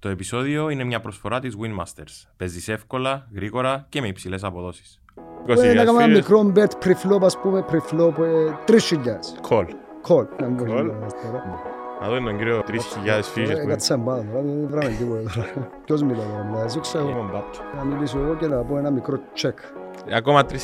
Το επεισόδιο είναι μια προσφορά της Winmasters. Παίζεις εύκολα, γρήγορα και με υψηλές αποδόσεις. Ε, να κάνουμε ένα μικρό μπετ πριφλόπ, ας πούμε, πριφλόπ, ε, τρεις χιλιάδες. Κολ. Κολ. Να μην Κολ. μπορεί να μας τώρα. Να δούμε τον κύριο 3.000 φύγες Ε, που Κάτσε σαν πάνω, τώρα, δεν βράμε τίποτα τώρα. Ποιος μιλά τώρα, μιλά, εσύ ξέρω. είναι. Μπάτ. Να μιλήσω εγώ και να πω ένα μικρό check. Ακόμα 3.000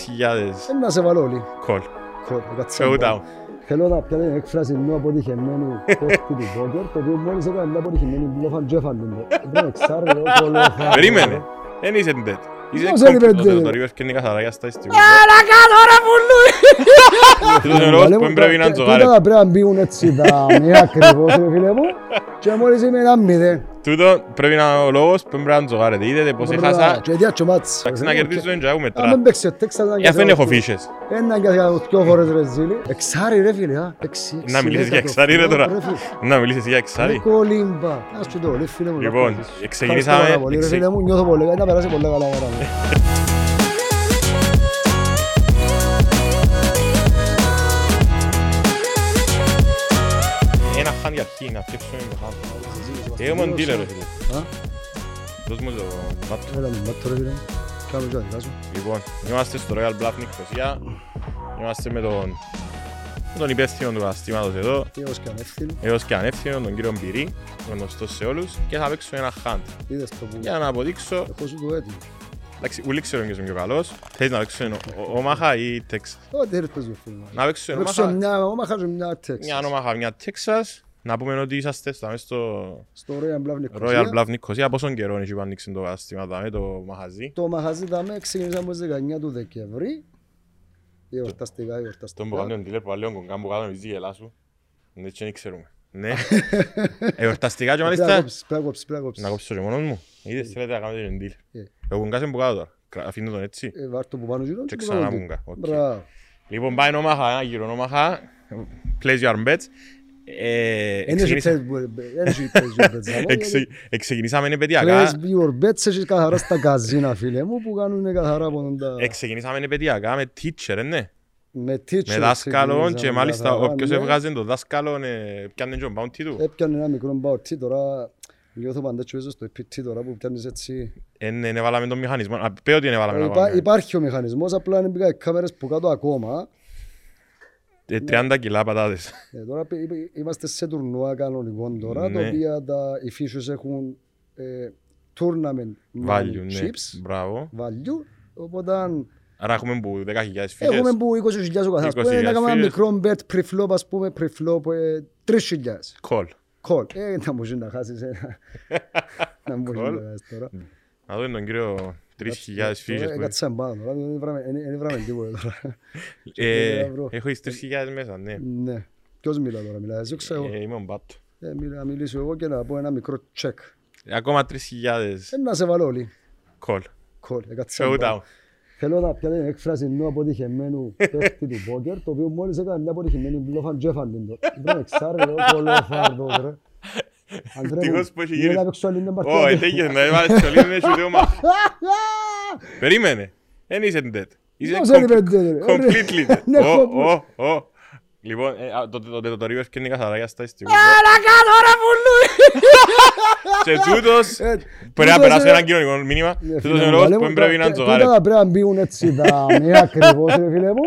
Ε, να σε βάλω όλοι. κολ. Κολ, κάτσε σαν Showdown. πάνω. Θέλω να πιάνε την έκφραση ενό αποτυχημένου παίχτη του πόκερ, το οποίο μόλις έκανε μια αποτυχημένη μπλόφαν και έφανε το. Δεν εξάρει, εγώ κολόφα. Περίμενε. Δεν είσαι dead. Είσαι Πώς δεν είμαι κόμπλο. dead? Το ρίβες και είναι καθαρά για στα στιγμή. Άρα κάνω ρε πουλούι! Τούτος είναι ο λόγος που δεν πρέπει να τζογάρετε. Τούτα πρέπει να μπήκουν έτσι τα μία ακριβώς, ρε φίλε μου. Και μόλις είμαι ένα μηδέν. Τούτο πρέπει να είναι ο λόγος που δεν πρέπει να τζογάρετε. Είδατε πως έχασα. Και διάτσο μάτς. Εντάξει να κερδίσω δεν τζάγου Αν μετρά. δεν παίξει ο Τέξας, να Για αφού δεν έχω φύσες. Ένα και για δυο φορές ρε ζήλι. Εξάρι ρε φίλε, α. Εξι- Να μιλήσεις για εξι- εξάρι ρε τώρα. φίλε. Να μιλήσεις για Ρε εξάρι. κολύμπα. Ας του το, ρε φίλε μου. Λοιπόν, να πω. ξεκινήσαμε- Ευχαριστώ πάρα πολύ, ρε εξε- φίλε μου, νιώθω πολύ. καλά, Να περάσει πολύ καλά η μέρα μου. Ένα χάνει η αρχή να φτιάξουμε το χάνει. Έχουμε τον dealer ρε φίλε. Α, Δώσ' μου το μπάτο. έλα με μπάτο, ρε φίλε μου. Κάμε και τα δικά σου. Λοιπόν, είμαστε στο Royal Bluff Νικοσία. Είμαστε με τον, με τον υπεύθυνο του καταστήματος εδώ. Έως και ανεύθυνο. Έως και ανεύθυνο, τον κύριο Μπυρί, γνωστός σε όλους. Και θα παίξουμε ένα hand. Είδες το που... Για να αποδείξω, Έχω σου το έτοιμο. εντάξει, ούλοι ξέρουν ποιος είναι πιο καλός. Θέλεις να παίξουμε Ομάχα ή Texas; Ό,τι έρθεις παίζει ο φίλος μου. Να παίξουμε Παίξω Ομάχα, μια όμαχα και μια τέξ. μια Ομάχα, μια Texas. Να πούμε ότι είσαστε στο μέσα στο Στο Royal Bluff Νικοσία. Royal Bluff Νικοσία. Πόσον καιρό έχει που ανοίξει το καταστήμα δάμε, το μαχαζί. Το μαχαζί δάμε ξεκινήσαμε στις 19 του Δεκεμβρή. Εορταστικά, Τον εορταστικά. που κάνει τον dealer που λέει κογκάν που κάτω με τη γελά σου. Ναι, έτσι δεν ξέρουμε. Ναι. Εορταστικά και Πρέπει να μάλιστα. κόψεις, πρέπει να κόψεις, πρέπει να κόψεις. Να κόψω και μόνος μου. Είδες θέλετε να κάνετε τον deal. Ε. Ο κουγκάς είναι που κάτω τώρα. Κρα- Αφήνω τον έτσι. Ε, βάρ' το που πάνω γύρω Και και ξανά πάνω του. πουγκα, οκ. Μπράβο. Λοιπόν πάει νόμαχα, ένα γύρο νόμαχα. Place your bets. Ε, Εν έχει εξεκινήσα- place- εν έχει place your bets, άμα, εξε- γιατί Εξεκινήσαμε Place επαιτειακά. your bets έχεις καθαρά στα καζίνα, φίλε μου, που κάνουν καθαρά από τα... Εξεκινήσαμε επαιτειακά με teacher, ε, ναι. Με teacher Με δάσκαλο και ξεκινήσαμε μάλιστα καθαρά, όποιος ναι. έβγαζε τον δάσκαλο ε, πιάνε τον bounty του. Έπιανε ένα μικρό μπαουτί τώρα, νιώθω πάντα έτσι παίζω στο PT τώρα που πιάνεις έτσι. Εν εν έβαλαμε τον μηχανισμό. Α, Πέ ότι εν έβαλαμε να Υπά- πάμε. Υπάρχει ο μηχανισμός, απλά δεν πήγα οι κάμερες που κάτω ακόμα. Ε, 30 κιλά πατάτες. Ε, τώρα πι- πι- είμαστε σε τουρνουά κανονικό τώρα, το Ναι. οποίο τα, οι φύσους έχουν ε, tournament money Value, ναι. chips, Μπράβο. value, οπότε αν Άρα έχουμε που 10.000 φίλες. έχουμε που 20.000 ο καθένας, 20.000 πρέπει να κάνουμε ένα φίλες. μικρό bet pre-flop, ας πούμε, pre-flop, ε, 3.000. Κολ. Call. Ε, να μου να χάσεις ένα. Να μου Call. να χάσεις τώρα. Να δούμε τον κύριο 3.000 φύγες Τώρα που Κάτσε σαν πάνω τώρα, δεν βράμε- δεν- δεν βράμε τίποτα τώρα. Ε, Ε, βρω. Έχω τις 3.000 μέσα, ναι. Ναι. Ποιος μιλά τώρα, μιλά, εσύ ξέρω. Ε, Είμαι ο Μπάτο. Ε, μιλά- Να μιλήσω εγώ και να πω ένα μικρό check. Ακόμα 3.000 Ε, Να σε βάλω όλοι. κολ. Call. Ε, κάτσε σαν πάνω. Showdown. Θέλω να πιάνε την έκφραση ενό αποτυχημένου παίχτη του πόκερ, το οποίο μόλις έκανε μια αποτυχημένη μπλόφαν και έφανε το. Δεν εξάρε, ρε, κολόφαρδο, ρε. Αντρέ μου, Ευτυχώς που έχει είναι γυρίσει. να παίξω άλλη μια Ω, παρτίδα. ετέγιες να έβαλες το λίγο σου δύο μάχη. Περίμενε. Δεν είσαι dead. Είσαι Πώς είναι com- dead, ρε; completely dead. Ναι, Ω, completely. ω, ω. Λοιπόν, ε, α, το- το- το- το ρίβες και είναι καθαρά για στα στιγμή. Άρα κάνω ρε πουλούι. Και τούτος Ε, πρέπει να τούτος περάσει είναι- ένα κοινωνικό μήνυμα. Ναι, Τούτος φίλε είναι ο μου, λόγος βάλε που μου, δεν πρέπει να τούτα- τζογάρετε. τούτα πρέπει να μπήκουν έτσι τα μία ακριβώς, ρε φίλε μου.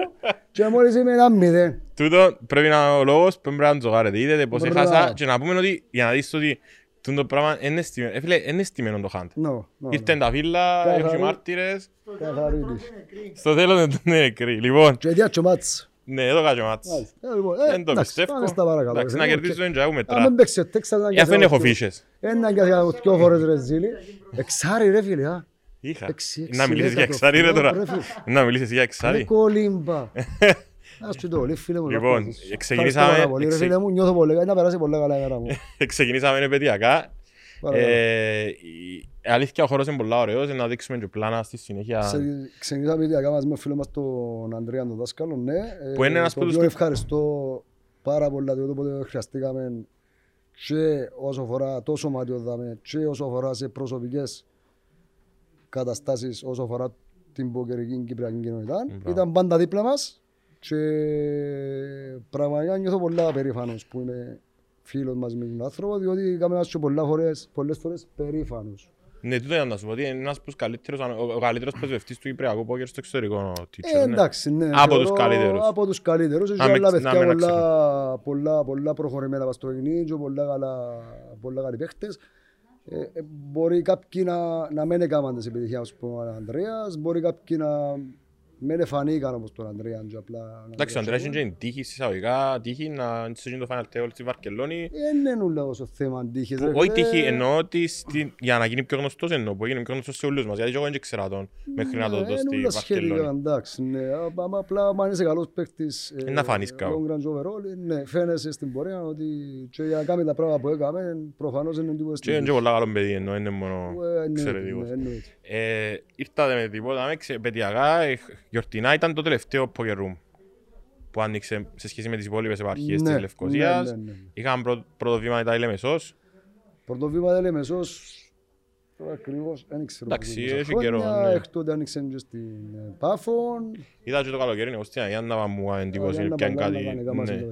Και μόλις είμαι ένα μηδέν. Τούτο πρέπει να είναι ο λόγος που δεν πρέπει να τζογάρετε. Είδατε πως Μπράβο. έχασα και να πούμε ότι για να δεις ότι τούτο πράγμα είναι στημένο. Ε, φίλε, είναι στημένο το hand. No, no, Ήρθαν τα φύλλα, Καθαρή. έχει μάρτυρες. no. Καθαρίλης. Στο τέλος δεν είναι νεκροί. Λοιπόν, Και διάτσο μάτς. Ναι, εδώ κάτσο μάτς. Μάλιστα. Ε, λοιπόν, ε, Δεν το εντάξει, πιστεύω. πάμε στα παρακάτω. Εντάξει, να Ε, κερδίσω δεν τζάγουμε Αν μετρά. δεν παίξει ο Τέξας, να Ε, αφού δεν έχω κερδίσει. φύσες. Ένα και για δυο φορές ρε ζήλι. Εξάρι ρε φίλε, α. Είχα. Έξι, έξι, Να μιλήσεις για δέκα, εξάρι ρε το τώρα. ρε φίλε. Να μιλήσεις για Ρε εξάρι. κολύμπα. Ας σου το, λέει, φίλε μου. Λοιπόν, να πω, ξεκινήσαμε- ευχαριστώ πάρα πολύ, ρε εξε- φίλε μου, νιώθω πολύ καλά, να περάσει πολύ καλά η μέρα μου. Ξεκινήσαμε επαιτειακά. Παρακαλώ. Ε, η αλήθεια ο χώρος είναι πολύ ωραίος, να δείξουμε και πλάνα στη συνέχεια. Ξε- Ξεκινήσαμε ήδη μαζί με φίλο μας τον Ανδρέα τον δάσκαλο, ναι. Ε, Που είναι ένας το από τους οποίο πιο- ευχαριστώ πάρα πολλά διότι όποτε χρειαστήκαμε και όσο αφορά το σωματείο δάμε και όσο αφορά σε προσωπικές καταστάσεις όσο αφορά την ποκερική κυπριακή κοινότητα. Μπράβο. Ήταν πάντα δίπλα μας και πραγματικά νιώθω πολλά περήφανος που είμαι φίλος μας με τον άνθρωπο, διότι κάμε μας και πολλά φορές, πολλές φορές περήφανος. Ναι, τούτο ήταν να σου πω ότι είναι ένας από τους καλύτερους, ο ο καλύτερος πρεσβευτής του Κυπριακού πόκερ στο εξωτερικό ο teacher, Ε, ναι. εντάξει, ναι. Από θεωρώ τους καλύτερους. Από τους καλύτερους. Έχει Να μην- άλλα να παιδιά μην πολλά, πολλά, πολλά προχωρημένα πας στο παιχνίδι και πολλά, καλά, πολλά καλοί παίχτες. Ε, ε, μπορεί κάποιοι να, να μην έκαναν τις επιτυχίες όπως ο Ανδρέας, μπορεί κάποιοι να μην εφανήκαν όπως τον Ανδρέα. και απλά να Εντάξει, ο Ανδρέας είναι και η τύχη συσσαγωγικά, τύχη να είναι το Final Table στη Βαρκελόνη. Ε, Δεν είναι ούλα τόσο θέμα τύχης. ρε Όχι φίλε. τύχη, εννοώ ότι στη- για να γίνει πιο γνωστός εννοώ, που έγινε πιο γνωστός σε όλους μας, γιατί και εγώ δεν ξέρα τον μέχρι να το Ναι, δω είναι στη όλα σχετικά, Βαρκελόνη. εντάξει, ναι. Α- α- Απλά, αν είσαι καλός παίκτης, ε, Ε, να φανείς κάπου. long range overall, ε, ναι, φαίνεσαι στην πορεία ότι και για να κάνει τα πράγματα που έκαμε, προφανώς είναι τίποτα Και στην είναι και τύχη. πολύ καλό παιδί, εννοώ, είναι μόνο Ε, εννοείται, εξαιρετικός. ναι, εννοείται. Ε, ήρθατε με τίποτα, με ξεπαιδιακά, ε, γιορτινά ήταν το τελευταίο poker room που άνοιξε σε σχέση με τις υπόλοιπες επαρχίες Ναι, της Λευκοσίας. ναι, ναι, ναι. Είχαμε πρώτο, πρώτο βήμα ήταν η Λεμεσός. Πρώτο βήμα δεν λέμε σως, τώρα ακριβώς, δεν ξέρω. Εντάξει, πόσα έχει χρόνια, καιρό, ναι. εκ τότε άνοιξε και στην ε, Πάφων. Είδα και το καλοκαίρι, εγώ στην Αγιάννα μου εντύπωση, Αγιάννα πιάνει Παγάνα, κάτι.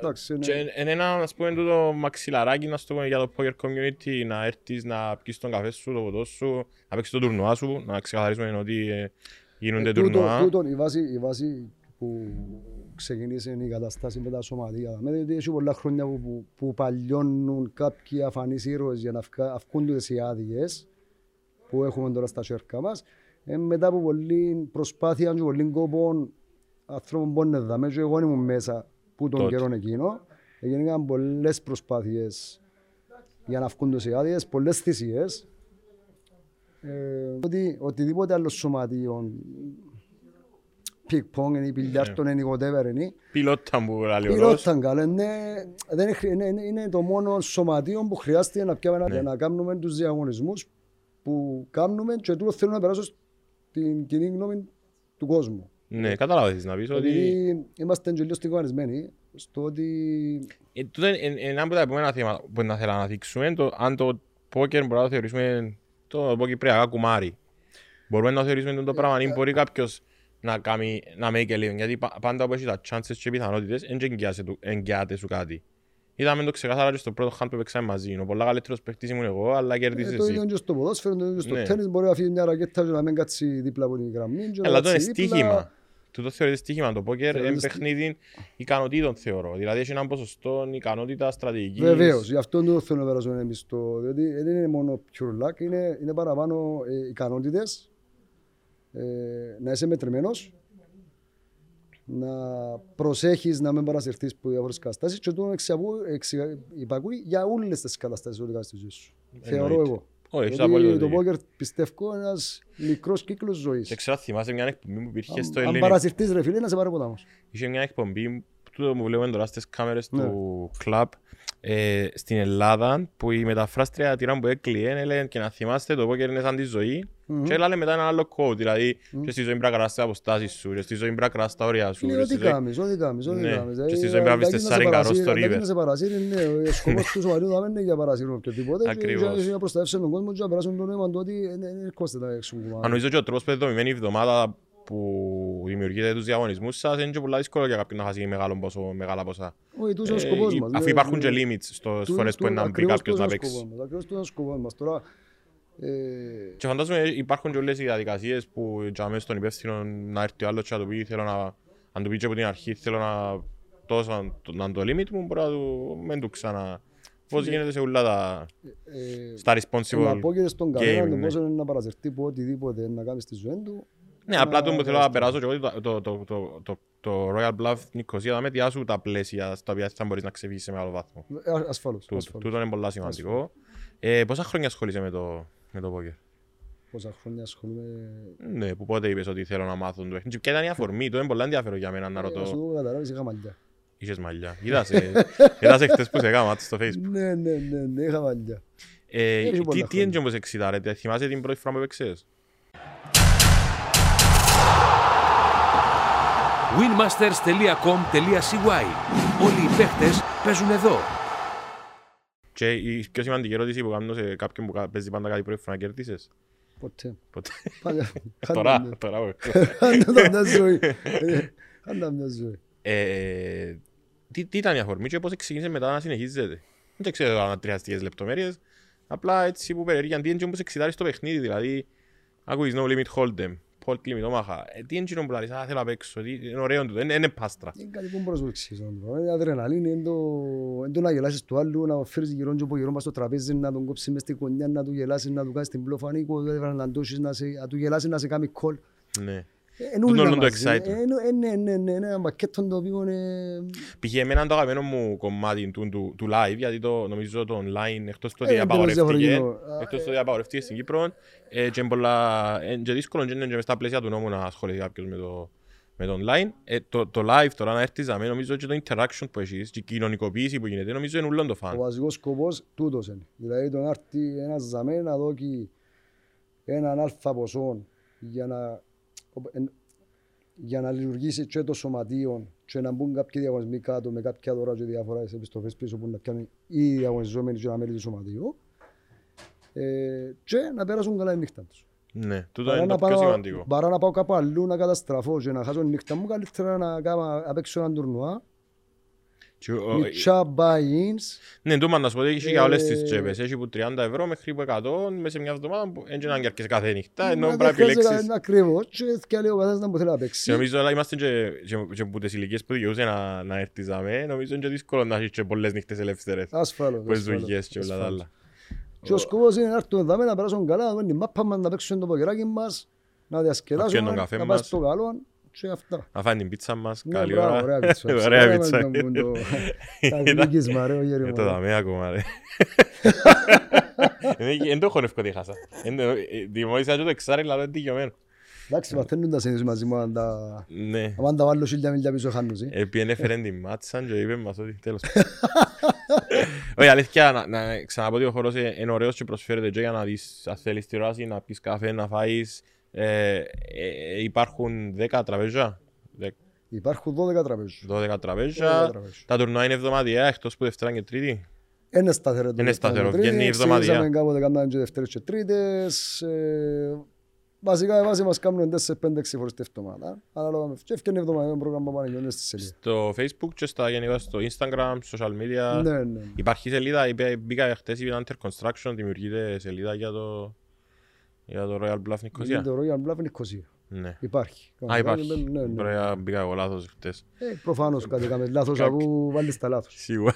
Πάνε κάμασαν ναι. τα παιδιά είναι εκεί πάνω. Εντάξει, Και είναι- είναι ένα, ας πούμε, τούτο μαξιλαράκι, να στο πούμε, για το poker community, να έρθεις να πιεις τον καφέ σου, το ποτό σου, να παίξεις το τουρνουά σου, να ξεκαθαρίσουμε ότι ε, γίνονται Ε, τούτο- τουρνουά. τούτον, η βάση, η βάση που ξεκίνησε η κατάσταση με τα σωματεία. Με διότι έχει πολλά χρόνια που, που, που παλιώνουν κάποιοι αφανείς ήρωες για να φκα- αυκούν τις οι άδειες που έχουμε τώρα στα σέρκα μας. Ε, μετά από πολλή προσπάθεια και πολλή κόπο ανθρώπων που είναι δάμε και εγώ ήμουν μέσα που τον Τότε. καιρό εκείνο. Έγιναν πολλές προσπάθειες για να βγουν τους οι άδειες, πολλές θυσίες. Ε, ότι οτιδήποτε άλλο σωματείο, πινγκ-πονγκ είναι, μπιλιάρτον είναι, whatever είναι, Πιλότα που λέει ο Ρος. πιλόταν καλά, είναι, δεν είναι, είναι, είναι, είναι το μόνο σωματείο που χρειάζεται να πιάμε Ναι. να, να κάνουμε τους διαγωνισμούς που κάνουμε και τούτο θέλω να περάσω στην κοινή γνώμη του κόσμου. Ναι, κατάλαβα τι να πεις ότι... Επειδή είμαστε και λίγο στιγμαρισμένοι στο ότι Ε, τούτο είναι είναι ένα από τα επόμενα θέματα που να θέλω να δείξουμε, το, αν το poker μπορούμε να το θεωρήσουμε το πω κυπριακά κουμάρι. Μπορούμε να θεωρήσουμε το πράγμα, ή μπορεί κάποιος να, κάνει, να make a living, γιατί πα- πάντα που έχει τα chances και πιθανότητες, δεν εγγυάται του- εγγυάται σου κάτι. Είδαμε το ξεκάθαρα και στο πρώτο hand που παίξαμε μαζί. Είναι ο πολλά καλύτερος παίκτης ήμουν εγώ, αλλά ε, κερδίζεις το εσύ. ίδιο και στο ποδόσφαιρο, το ίδιο και στο Ναι. τέννις μπορεί να φύγει μια ρακέτα και να μην κάτσει δίπλα από την γραμμή και να Αλλά το είναι κάτσει δίπλα. στοίχημα. Τούτο θεωρείται στοίχημα. Το poker είναι Θεωρείται στί- παιχνίδι ικανοτήτων θεωρώ. Δηλαδή έχει έναν ποσοστό ικανότητα στρατηγικής. Βεβαίως, γι' αυτό το θέλω να περάσουμε εμείς το, διότι δεν είναι μόνο pure luck, είναι, είναι παραπάνω ε, ικανότητες, ε, να είσαι μετρημένος, να προσέχεις να μην παρασυρθείς από διάφορες καταστάσεις και το εξαπού- εξα- υπακούει για όλες τις καταστάσεις που κάνεις στη ζωή σου. Θεωρώ Εννοείται. εγώ. Όχι, έχεις Γιατί απόλυτο το δίκιο. πόκερ πιστεύω είναι ένας μικρός κύκλος ζωής. Και ξέρω θυμάσαι μια εκπομπή που υπήρχε στο Αν, αν ελληνικό. παρασυρθείς ρε φίλε να σε πάρει ποτάμος. Είχε μια εκπομπή που που βλέπουμε τώρα στις κάμερες Ναι. του κλαμπ ε, στην Ελλάδα που η μεταφράστρια τυρά που έκλειε έλεγε και να θυμάστε το πόκερ είναι σαν τη ζωή Μμμ. και έλεγε μετά ένα άλλο quote δηλαδή και στη ζωή πρέπει να κρατάς τις αποστάσεις σου και στη ζωή πρέπει να κρατάς τα όρια σου Είναι και ό,τι στη ζωή- κάνεις, ό,τι κάνεις, ό,τι Ναι. κάνεις. Και στη Δηλαδή, ζωή πρέπει να βρεις αντί τεσσάρι σε καρός παρασύρει- στο αντί river. να σε παρασύρει, ναι, ο σκοπός του σωματείου δεν είναι για παρασύρουν οποιοδήποτε. και Ακριβώς. για- για να προστατεύσουν τον κόσμο και να περάσουν το νόημα του ότι ε, ναι, δεν κόστεται να έξουν Αν κουμάρι. νομίζω ότι ο τρόπος που είναι δομημένη η εβδομάδα που δημιουργείται τους διαγωνισμούς σας είναι και πολύ δύσκολο για κάποιον να χάσει μεγάλο ποσό, μεγάλα ποσά. Όχι, τούτος είναι ο Ε, σκοπός η- μας. Αφού ναι, υπάρχουν ναι. και limits στις Τούτος- φορές που είναι να μπει ακριβώς κάποιος να τούτος είναι ο παίξει. σκοπός μας, Ακριβώς τούτος είναι ο σκοπός μας. Τώρα, ε, Και φαντάζομαι υπάρχουν και όλες οι διαδικασίες που για μέσα στον υπεύθυνο να έρθει ο άλλος και να του πει θέλω να... Αν του πει και από την αρχή θέλω να... Τόσο να το limit μου μπορεί να του... Μην του ξανά... Πώς γίνεται σε όλα τα... ε, Στα να responsible πω και στον κανέναν το ναι. πόσο είναι να παρασυρθεί από οτιδήποτε να κάνει στη ζωή του. Ναι, απλά να- το που θέλω να περάσω και εγώ το, το, το, το, το, το Royal Bluff Νικοσία να μετιάσουν τα πλαίσια στα οποία θα μπορείς να ξεφύγεις σε μεγάλο βάθμο. Ε, α- Ασφαλώς. Τούτο, ασφαλώς. τούτο είναι πολύ σημαντικό. Ε, πόσα χρόνια ασχολείσαι με το, με το poker. Πόσα χρόνια ασχολούμαι; Ναι, που πότε είπες ότι θέλω να μάθω το παιχνίδι. Ποια ήταν η αφορμή, το είναι πολύ ενδιαφέρον για μένα να Ε, Σου ρωτώ. το καταλάβεις, είχα μαλλιά. Είχες μαλλιά. Είδασε, είδασε χτες που σε κάμα στο facebook. Ναι, ναι, ναι, ναι, είχα μαλλιά. Ε, Έχει πολλά τι, τι χρόνια. είναι όμως εξητάρετε, θυμάσαι την πρώτη φορά που έπαιξες; winmasters.com.cy Όλοι οι παίχτες παίζουν εδώ. Και η πιο σημαντική ερώτηση που κάνω σε κάποιον που κα- παίζει πάντα κάτι πρώτη φορά κερδίσες. Ποτέ. Ποτέ. Πάντα- Τώρα, πάντα- τώρα. Πάντα μια ζωή. Ε, Πάντα μια ζωή. Ε, τι, τι ήταν η αφορμή και πώς ξεκίνησε μετά να συνεχίζεται; Δεν ξέρω αν τριαστικές λεπτομέρειες. Απλά έτσι που περιέργειαν τι είναι όπως εξητάρεις στο παιχνίδι. Δηλαδή, ακούεις no limit hold'em, hold limit όμαχα. Ε, τι είναι που λάρεις, α, θέλω να παίξω, τι- είναι ωραίο του, δεν είναι πάστρα. Είναι κάτι που μπορείς να το εξηγήσω. Είναι αδρεναλίνη, είναι το, είναι το να γελάσεις του άλλου, να φέρεις γυρόν και από γυρόν πας στο τραπέζι, να τον κόψεις μες στην κονιά, να του γελάσεις, να του κάνεις την πλοφανή, να ντώσεις, να σε- να του γελάσεις, να σε κάνει κόλ. Ναι. Είναι Τούτο όλα είναι το μαζί. excitement. Ε, ε, Ναι, ναι, ναι, είναι ένα πακέτο το οποίο είναι... Π.χ. εμένα το αγαπημένο μου κομμάτι του, του, του live, γιατί το, νομίζω το online εκτός το Ε, ότι είναι απαγορευτήκε, διαφορετικό. Α, εκτός το ότι απαγορευτήκε στην Κύπρο, ε, και είναι πολλά, ε, και δύσκολο και είναι και μες στα πλαίσια του νόμου να ασχοληθεί κάποιος με το, με το online. Ε, το, το live τώρα να έρθεις να νομίζω και το interaction που έχεις και η κοινωνικοποίηση που γίνεται, νομίζω είναι ούλον το Ο φαν. βασικός σκοπός τούτος είναι. Δηλαδή το να έρθει ένας ζαμέ να δώσει έναν αλφα ποσό για να, εν- για να λειτουργήσει και το σωματείο και να μπουν κάποιοι διαγωνισμοί κάτω με κάποια δώρα και διάφορα σε επιστροφές πίσω που να πιάνουν οι διαγωνιζόμενοι και να μέλη του σωματείου ε, και να περάσουν καλά η νύχτα τους. Ναι, τούτο Παρά είναι να, το πιο πάω, σημαντικό. παρά να πάω κάπου αλλού να καταστραφώ και να χάσω τη νύχτα μου, καλύτερα να, κάνω, να παίξω έναν τουρνουά Και ο- με τσά buy-ins Ναι, το να σου πω ότι έχει για όλες τις Ε, τσέπες. Έχει που 30 ευρώ μέχρι που 100 μέσα σε μια εβδομάδα που δεν είναι αρκετές κάθε νύχτα, ενώ Να πρέπει να δεν χρειάζεται επιλέξεις. να- Ακριβώς και και λέει ο καθένας να μπορεί να Και παίξει. νομίζω ότι είμαστε και, και, και από τις ηλικίες που δικαιούσε να, να έρθεις δαμέ, νομίζω είναι και δύσκολο να έχεις και πολλές νύχτες ελεύθερες. Ασφαλώς. Που τις ασφαλώς, δουλειές και όλα τα ασφαλώς. άλλα. Και ο σκοπός είναι να έρθουμε εδώ να περάσουν καλά, να δούμε τη μάπα μας, να παίξουμε το ποκεράκι μας, να διασκεδάσουμε, πιούμε τον καφέ να μας. πάει στο καλό και αυτά. Να φάνε την πίτσα μας, Ναι, καλή μπράβο, ώρα. ωραία πίτσα. Ωραία Ωραία πίτσα. με τον το- Τα γλυκίσμα, ρε, ο Ε, Γέρημα. το δαμέ ακόμα ρε. Δεν το έχω εύκολο ότι χάσα. Εν το- ε, Δημιούργησα και το εξάρι, αλλά δεν δικαιωμένο. Εντάξει, μαθαίνουν τα συνήθως μαζί μου, αν τα... Ναι. Αν τα βάλω χίλια μίλια πίσω χάνουν. ε. Επειδή έφερε την μάτσα και είπε μας ότι τέλος. Όχι, αλήθεια, να, να ξαναπώ ότι ο χώρος ε- είναι ωραίος και προσφέρεται και για να δεις, αν θέλεις τη ράση, να πεις καφέ, να φάεις. Ε, ε, υπάρχουν 10 τραπέζια, Δε- Υπάρχουν 12 τραπέζους. 12 12 τραπέζια. τραπέζια. Τα τουρνουά είναι εβδομαδιαία, εκτός που Δευτέρα και Τρίτη. Είναι σταθερό. το Είναι Δευτέρα σταθερό, και Τρίτη. βγαίνει η εβδομαδία. Ξεκινήσαμε κάποτε κάναμε και Δευτέρες και Τρίτες. ε, Βασικά η βάση μας κάνουν 4-5-6 φορές τη εβδομάδα. Ανάλογα με και ευκαιρνή εβδομάδα είναι πρόγραμμα που αναγιώνεται στη σελίδα. Στο Facebook και στα γενικά στο Instagram, social media. Ναι, ναι. Υπάρχει σελίδα, είπε- μπήκα χτες, είπε Under Construction, δημιουργείται σελίδα για το, για το Royal Bluff Nicosia; Το Royal Bluff είναι 20. Ναι. Υπάρχει. Α, υπάρχει. Ναι, ναι. Μπορεί μπήκα εγώ λάθος χτες. Ε, προφανώς κάτι έκαμε λάθος Κάκ. αφού βάλεις τα λάθος. Σίγουρα.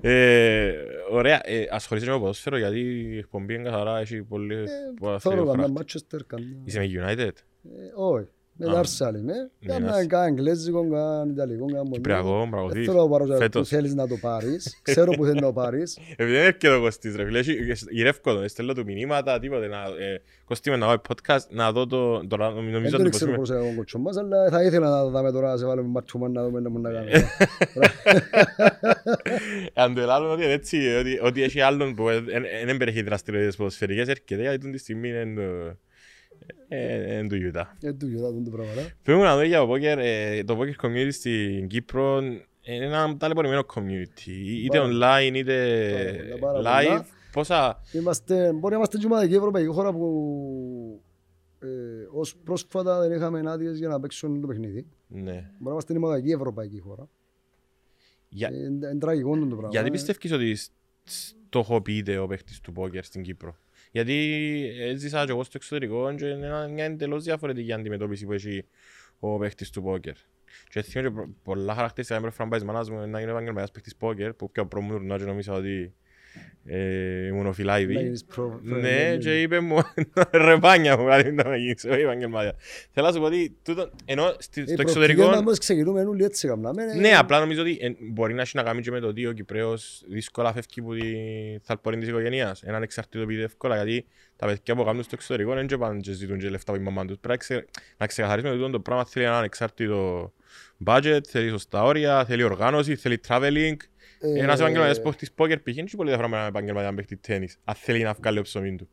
ε, ωραία, ε, ασχολείσαι με ποδόσφαιρο γιατί η εκπομπή είναι καθαρά, έχει πολύ πολλά Θέλω θείο κανένα χαρακτήρα. Manchester, κανένα... Είσαι με United, Ε, Όχι. Με Α. τα Arsenal είμαι. Ναι, Κάνα ένας- κάνα Αγγλέζικο, κάνα Ιταλικό, κάνα Μονίο. Κυπριακό, Δεν μπραγωδί. θέλω να πάρω που Φέτος. θέλεις να το πάρεις. Ξέρω που θέλεις να το πάρεις. Επειδή δεν έρχεται ο Κωστής ρε φίλε, έχει- γυρεύκω τον, στέλνω του μηνύματα, τίποτε, να, ε, Κωστή με να δω podcast, να δω το, τώρα Δεν νομίζω τον ότι ξέρω πώς πώς είναι ο κοτσό μας, αλλά θα ήθελα να δάμε τώρα, να σε βάλουμε ματσουμάν να δούμε να μου να κάνουμε. Αν το ελάλλον ότι είναι έτσι, ότι, ότι έχει άλλον που δεν περιέχει δραστηριότητες ποδοσφαιρικές, έρχεται γιατί την στιγμή είναι το- ε, είναι του Ιούτα. Ε, του γιοτά τον το πράγμα. ρε. Πρέπει να δω για το poker, ε, το poker community στην Κύπρο είναι ένα ταλαιπωρημένο community. Είτε Πάρα. online, είτε Πάρα πολλά, πάρα live. πολλά. Πόσα... Είμαστε, μπορεί να είμαστε και ομαδική ευρωπαϊκή χώρα που ε, ως πρόσφατα δεν είχαμε άδειες για να παίξουν το παιχνίδι. Ναι. Μπορεί να είμαστε η ομαδική ευρωπαϊκή χώρα. Για, Ε, Είναι είναι τραγικό το πράγμα. γιατί ε. πιστεύεις ότι σ- στοχοποιείται ο παίχτης του poker στην Κύπρο; Γιατί έζησα και εγώ στο εξωτερικό και είναι ένα- μια εντελώς διαφορετική αντιμετώπιση που έχει ο παίχτης του poker. Και θυμώ και προ- πολλά χαρακτηριστικά με πρώτη φορά μάνας μου να γίνω επαγγελματίας παίχτης poker που πιο πρώτο μου τουρνουά και νόμιζα ότι ε, ήμουν ο Να Φιλάιβη. γίνεις προ- προ- Ναι, και είπε μου, ρε πάνια μου, κάτι να με γίνεις, όχι επαγγελματία. Θέλω να σου πω ότι τούτο, ενώ στη- Οι στο προοπτικές εξωτερικό... μας μόλις ξεκινούμε όλοι έτσι έκαναμε. ε, Ναι, απλά νομίζω ότι ε, μπορεί να έχει να κάνει και με το ότι ο Κυπρέος δύσκολα φεύγει από τη θαλπορή της οικογένειας. Έναν εξαρτήτο πει εύκολα, γιατί τα παιδιά που κάνουν στο εξωτερικό δεν και πάνε και ζητούν και λεφτά από τη μαμά τους. Πρέπει να ξε- να ξεκαθαρίσουμε ότι το πράγμα θέλει έναν εξάρτητο budget, θέλει σωστά όρια, θέλει οργάνωση, θέλει traveling. Ε, Ένας επαγγελματίας παίχτης πόκερ π.χ. είναι και πολύ διαφορά με έναν επαγγελματία παίχτη τέννις, αν θέλει να βγάλει το ψωμί του.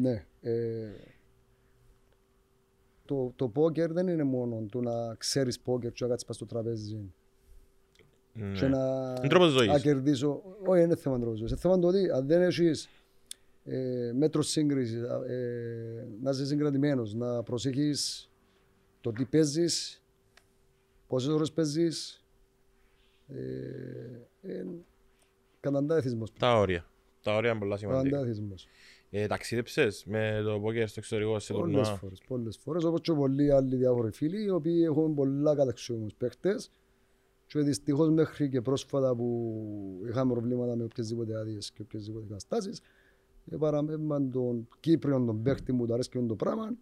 Ναι. ε, Το, το πόκερ δεν είναι μόνο το να ξέρεις πόκερ και να κάτσεις πας στο τραπέζι και Ναι. να, Είναι τρόπος ζωής. να κερδίσω. Όχι, είναι θέμα τρόπος ζωής. Είναι θέμα το ότι αν δεν έχεις ε, μέτρο σύγκρισης, ε, να είσαι συγκρατημένος, να προσέχεις το τι παίζεις πόσες ώρες παίζεις. Ε, ε, καταντά εθισμός. Τα όρια. Τα όρια είναι πολλά Καταντά σημαντικά. εθισμός. Ε, ταξίδεψες με το πόκερ στο εξωτερικό σε Πολλές τουρνουά. φορές, πολλές φορές, όπως και πολλοί άλλοι διάφοροι φίλοι, οι οποίοι έχουν πολλά καταξιωμούς παίχτες και δυστυχώς μέχρι και πρόσφατα που είχαμε προβλήματα με οποιασδήποτε άδειες και οποιασδήποτε καταστάσεις, ε, παραμέναν τον Κύπριον τον παίχτη μου, του αρέσκει το πράγμα,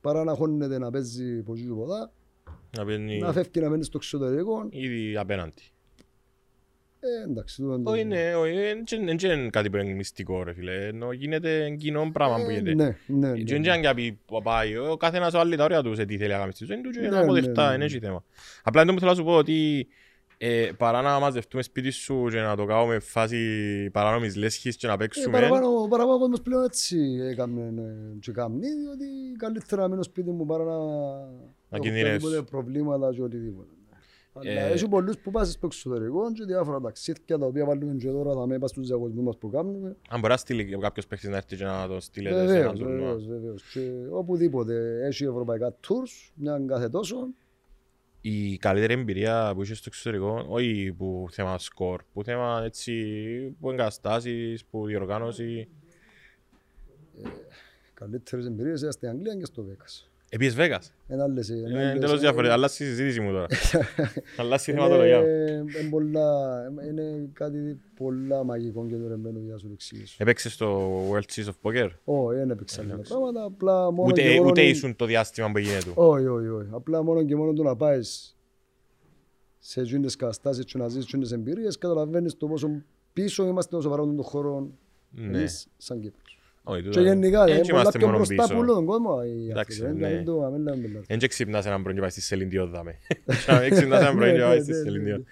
παρά να χώνεται να παίζει από εκεί και ποδά, Να παίρνει να φεύγει να μένει στο εξωτερικό, ήδη απέναντι. Ε, εντάξει, τούτο είναι το- Όχι, ναι, όχι, δεν είναι κάτι που είναι μυστικό ρε φίλε. Ενώ γίνεται κοινό πράγμα που Ε, γίνεται. Ναι, ναι, ναι. Και δεν είναι πει που πάει, ο καθένας βάλει τα όρια τους σε τι θέλει να κάνει στη ζωή του και Ναι, να αποδεχτά, ναι, ναι. δεν έχει θέμα. Απλά δεν μου θέλω να σου πω ότι ε, παρά να μαζευτούμε σπίτι σου και να το κάνουμε φάση παράνομης λέσχης και να Ε, παίξουμε, παραπάνω, παραπάνω ο κόσμος πλέον έτσι έκαμε ε, και κάνει, διότι καλύτερα να μείνω σπίτι μου παρά να έχω κινδυνεύσεις. οποιαδήποτε προβλήματα και οτιδήποτε. Ε, Αλλά έχει πολλούς που πας στο εξωτερικό και διάφορα ταξίδια τα οποία βάλουμε και τώρα θα με πας στους διαγωνισμούς μας που κάνουμε. αν μπορείς να στείλει κάποιος παίκτης να έρθει και να το στείλετε σε έναν Βεβαίως, τουρνουά. βεβαίως, βεβαίως. Και οπουδήποτε έχει ευρωπαϊκά tours, μια κάθε τόσο, Η καλύτερη εμπειρία που είσαι στο εξωτερικό, όχι που θέμα σκορ, που θέμα έτσι, που εγκαταστάσεις, που διοργάνωσης. καλύτερες εμπειρίες είναι στην Αγγλία και στο Βέκας. Επίσης Βέγας. Είναι άλλες- είναι Είναι άλλες- εντελώς διαφορετικό. Αλλάζει η συζήτηση μου τώρα. Αλλάζει η θεματολογία. Είναι, είναι, πολλά, είναι κάτι πολλά μαγικό και δωρεμένο για να σου το εξηγήσω. Έπαιξες στο World Series of Poker; Όχι, δεν έπαιξα άλλα πράγματα, απλά μόνο Ούτε, και μόνο... ούτε ήσουν το διάστημα που έγινε του. Όχι, όχι, όχι. Απλά μόνο και μόνο το να πάεις σε εκείνες καταστάσεις και να ζεις εκείνες εμπειρίες, καταλαβαίνεις το πόσο πίσω είμαστε όσο παράγουν τον χώρο Ναι. εμείς σαν Κύπρος. Όχι, Και τούτο- γενικά, έτσι είναι πολλά είμαστε πιο μόνο μπροστά πίσω. από όλο τον κόσμο. οι Εντάξει, άνθρωποι, ναι. δεν το- μην λέμε μπελά. Εν και ξυπνάς έναν πρωί και πάει στη Σελίντιο δάμε. Δεν ξυπνάς έναν πρωί και Ναι, πάει ναι, στη ναι, Σελίντιο. ναι.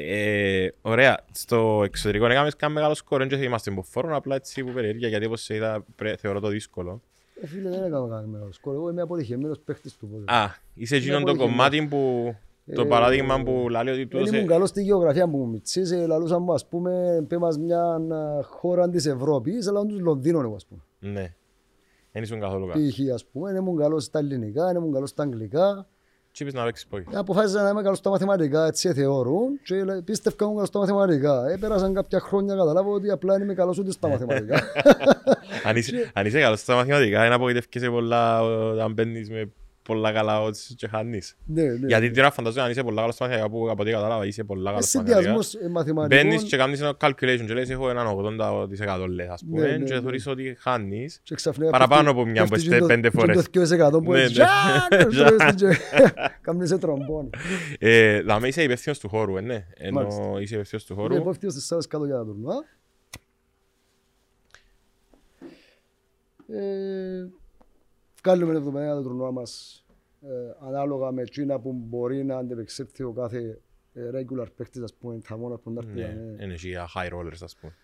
Ε, Ωραία. Στο εξωτερικό δεν έκαμε καν μεγάλο σκορ. Δεν είμαστε που φόρουν απλά έτσι που περιέργεια γιατί όπως σε είδα πρέ- θεωρώ το δύσκολο. Ε, Φίλε, δεν έκανα κανένα μεγάλο σκορ. Εγώ είμαι αποτυχημένος παίχτης του πόδου. Α, είσαι εκείνον το αποτυχημένος. κομμάτι που... Το Ε, παράδειγμα που λέει ότι Δεν τούτος... ήμουν ε, καλός στη γεωγραφία που μου μητσής, ε, λαλούσαν μου, ας πούμε, πέ μας μια α, χώρα της Ευρώπης, αλλά τους Λονδίνων, εγώ, ας πούμε. Ναι. Δεν ήσουν καθόλου καλός. Π.χ. ας πούμε, δεν ήμουν καλός στα ελληνικά, δεν ήμουν καλός στα αγγλικά. Τι είπες να παίξεις πόκερ. Αποφάσισα να είμαι καλός στα μαθηματικά, έτσι θεωρούν, και λέ- πίστευκα ήμουν καλός στα μαθηματικά. Έπερασαν κάποια χρόνια, καταλάβω ότι απλά δεν είμαι καλός ούτε στα μαθηματικά. Αν είσαι- Αν είσαι καλός στα μαθηματικά, είναι απογοητεύκεσαι πολλά όταν μπαίνεις με πολλά καλά odds και χάνεις. ναι, ναι. Γιατί τώρα φαντάζομαι αν είσαι πολλά καλός στα μαθηματικά που από ό,τι κατάλαβα είσαι πολλά Ε, καλός στα μαθηματικά. Συνδυασμός ε, μαθηματικών. Μπαίνεις και κάνεις ένα calculation και λες έχω έναν 80% λες ας πούμε Ναι, ναι, και ναι. θεωρείς ότι χάνεις. και ξαφνικά Παραπάνω πέφτει- από μια που πέφτει είστε και το- πέντε και φορές. το 2% που Ναι, έτσι, ναι. «Τζακ!» Τζακ. τρώεις και- Κάμνεις σε τρομπόνι. Ε, Δάμε είσαι υπεύθυνος του χώρου, ε, ναι. Ενώ Μάλιστα. είσαι υπεύθυνος του Είμαι χώρου. υπόφτιος στις άλλες κάτω για τα τουρνουά. Ε, Βγάλουμε το εβδομάδα το τουρνουά μας ε, ανάλογα με εκείνα που μπορεί να αντεπεξέλθει ο κάθε ε, regular παίκτης, ας πούμε, τα μόνα που να έρθει. Ναι, να- είναι εκεί για high rollers ας πούμε.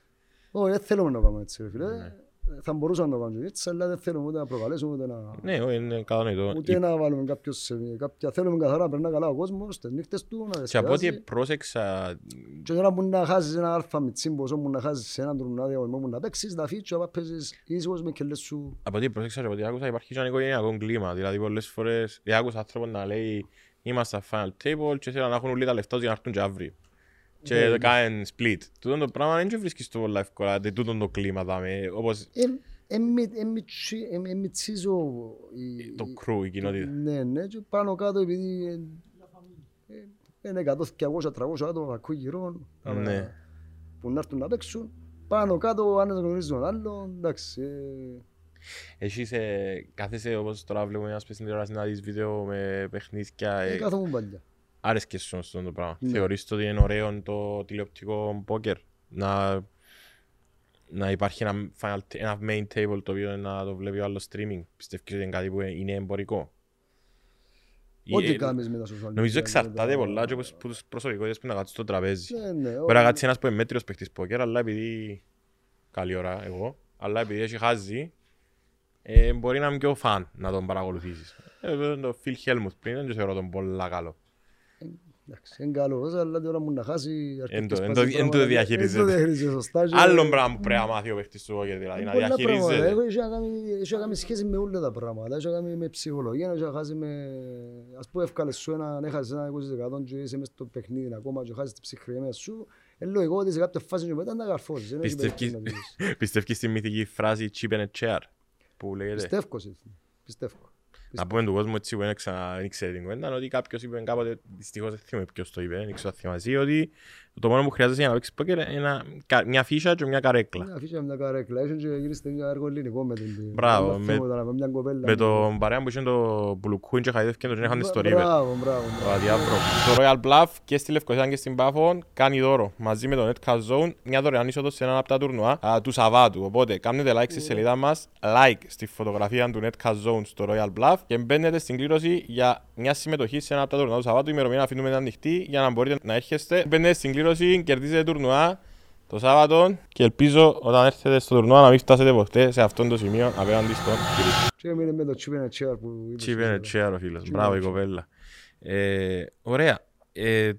Όχι, δεν θέλουμε να το κάνουμε έτσι, ρε φίλε. Ναι. Ε, Θα μπορούσαμε να το κάνουμε έτσι, αλλά δεν θέλουμε ούτε να προκαλέσουμε, ούτε να... Ναι, όχι, είναι κατανοητό. Ούτε να βάλουμε κάποιος σε κάποια... Θέλουμε καθαρά να περνά καλά ο κόσμος, τις νύχτες του, να Και από ό,τι διασκεδάσει. πρόσεξα, Και τώρα που να χάσεις ένα αλφα μητσί ποσό που να χάσεις σε έναν τουρνουά διαγωνισμό που να παίξεις, να φύγεις και να παίζεις ίσως με κελές σου. από ό,τι πρόσεξα και από ό,τι άκουσα υπάρχει και ένα οικογενειακό κλίμα. Δηλαδή πολλές φορές διάκουσα άνθρωπος να λέει είμαστε στα final table και θέλουν να έχουν όλοι τα λεφτά τους για να έρθουν και αύριο. Και Ναι, ναι. κάνουν split. Τούτο το πράγμα δεν το βρίσκεις το πολλά εύκολα, δεν τούτο το κλίμα δάμε, όπως Εμιτσίζω το crew, η κοινότητα. Ναι, ναι, και πάνω κάτω επειδή ε, ε, είναι 100-200-300 άτομα ακούει γύρω Ναι. που να έρθουν να παίξουν. Πάνω κάτω, αν γνωρίζει τον άλλο, εντάξει. ε, Εσύ σε- κάθεσαι όπως τώρα βλέπουμε ένας πες στην τηλεόραση να δεις βίντεο με παιχνίδια. ε, ε, Κάθομαι παλιά. Άρεσκες σου αυτό το πράγμα. Ναι. Θεωρείς ότι είναι ωραίο το τηλεοπτικό πόκερ. Να, να υπάρχει ένα, final, ένα main table το οποίο να το βλέπει ο άλλος streaming; Πιστεύεις ότι είναι κάτι που είναι εμπορικό; Ή, Ό,τι ε, κάνεις με τα social media. Νομίζω εξαρτάται με τα- πολλά και από τις προσωπικότητες που να κάτσεις στο τραπέζι. Ναι, ναι. Μπορεί να κάτσεις ένας που είναι μέτριος παίκτης πόκερ, αλλά επειδή... Καλή ώρα εγώ. Αλλά επειδή έχει χάσει, ε, μπορεί να είναι πιο φαν να τον παρακολουθήσεις. Ε, βέβαια, το Phil Helmut πριν δεν το θεωρώ τον πολλά καλό. Εντάξει, είναι καλός, αλλά τώρα μου να χάσει Εν το- αρκετές εν το- πάσεις εν το πράγματα. διαχειρίζεται. Εν το διαχειρίζεται σωστά και- Άλλο πράγμα που πρέπει να μάθει ο παίχτης του Πόκερ, δηλαδή, να Πολλά πράγματα. διαχειρίζεται. Έχω- Έχει να κάνει- έχει να κάνει σχέση με όλα τα πράγματα. Έχει να κάνει με ψυχολογία, έχει να κάνει με... Ας πούμε, εύκαλες σου ένα, έχασες ένα 20% και είσαι μες στο παιχνίδι ακόμα και χάσεις την ψυχραιμία σου. Είναι λογικό ότι σε κάποια φάση και μετά να καρφώσεις. Δεν έχει Πιστεύεις- περίπτωση να δεις. Πιστεύεις στη μυθική φράση chip and a chair που λέγεται; Πιστεύω σε αυτό. Πιστεύω. Να πούμε του κόσμου έτσι που δεν ξα- δεν ξέρει την κουβέντα ότι κάποιος είπε κάποτε, δυστυχώς δεν θυμάμαι ποιος το είπε, δεν ξέρω αν θυμάσαι, ότι το μόνο που χρειάζεσαι για να παίξεις πόκερ είναι ένα- κα- μια φύσα και μια καρέκλα. Μια φύση με μια καρέκλα. Έχει και γύριστε ένα έργο ελληνικό με την... Μπράβο, με με- θύματα, με μια κοπέλα. Με τον παρέα που είχε το πουλουκούιν και χαϊδεύκεν το και είχαν στο ρίβερ. Μπράβο, μπράβο. Το μπράβο. αδιάβρο. Το Royal Bluff και στη Λευκοσία και στην Πάφο κάνει δώρο μαζί με το Netcast Zone μια δωρεάν είσοδο σε ένα από τα τουρνουά α, του Σαββάτου. Οπότε κάνετε like στη σελίδα μας, like στη φωτογραφία του Netcast Zone στο Royal Bluff και μπαίνετε στην κλήρωση για μια συμμετοχή σε ένα από τα τουρνουά του Σαββάτου. Η ημερομηνία αφήνουμε να ανοιχτή για να μπορείτε να έρχεστε. Μπαίνετε στην κλήρωση, κερδίζετε τουρνουά το Σάββατο και ελπίζω όταν έρθετε στο τουρνουά να μην φτάσετε ποτέ σε αυτό το σημείο απέναντι στον κύριο. Και έμεινε με το chip and a chair που είπες Chip and a σήμερα. chair ο φίλος. Chip Μπράβο and η a chair. κοπέλα. Ε, ωραία. Ε,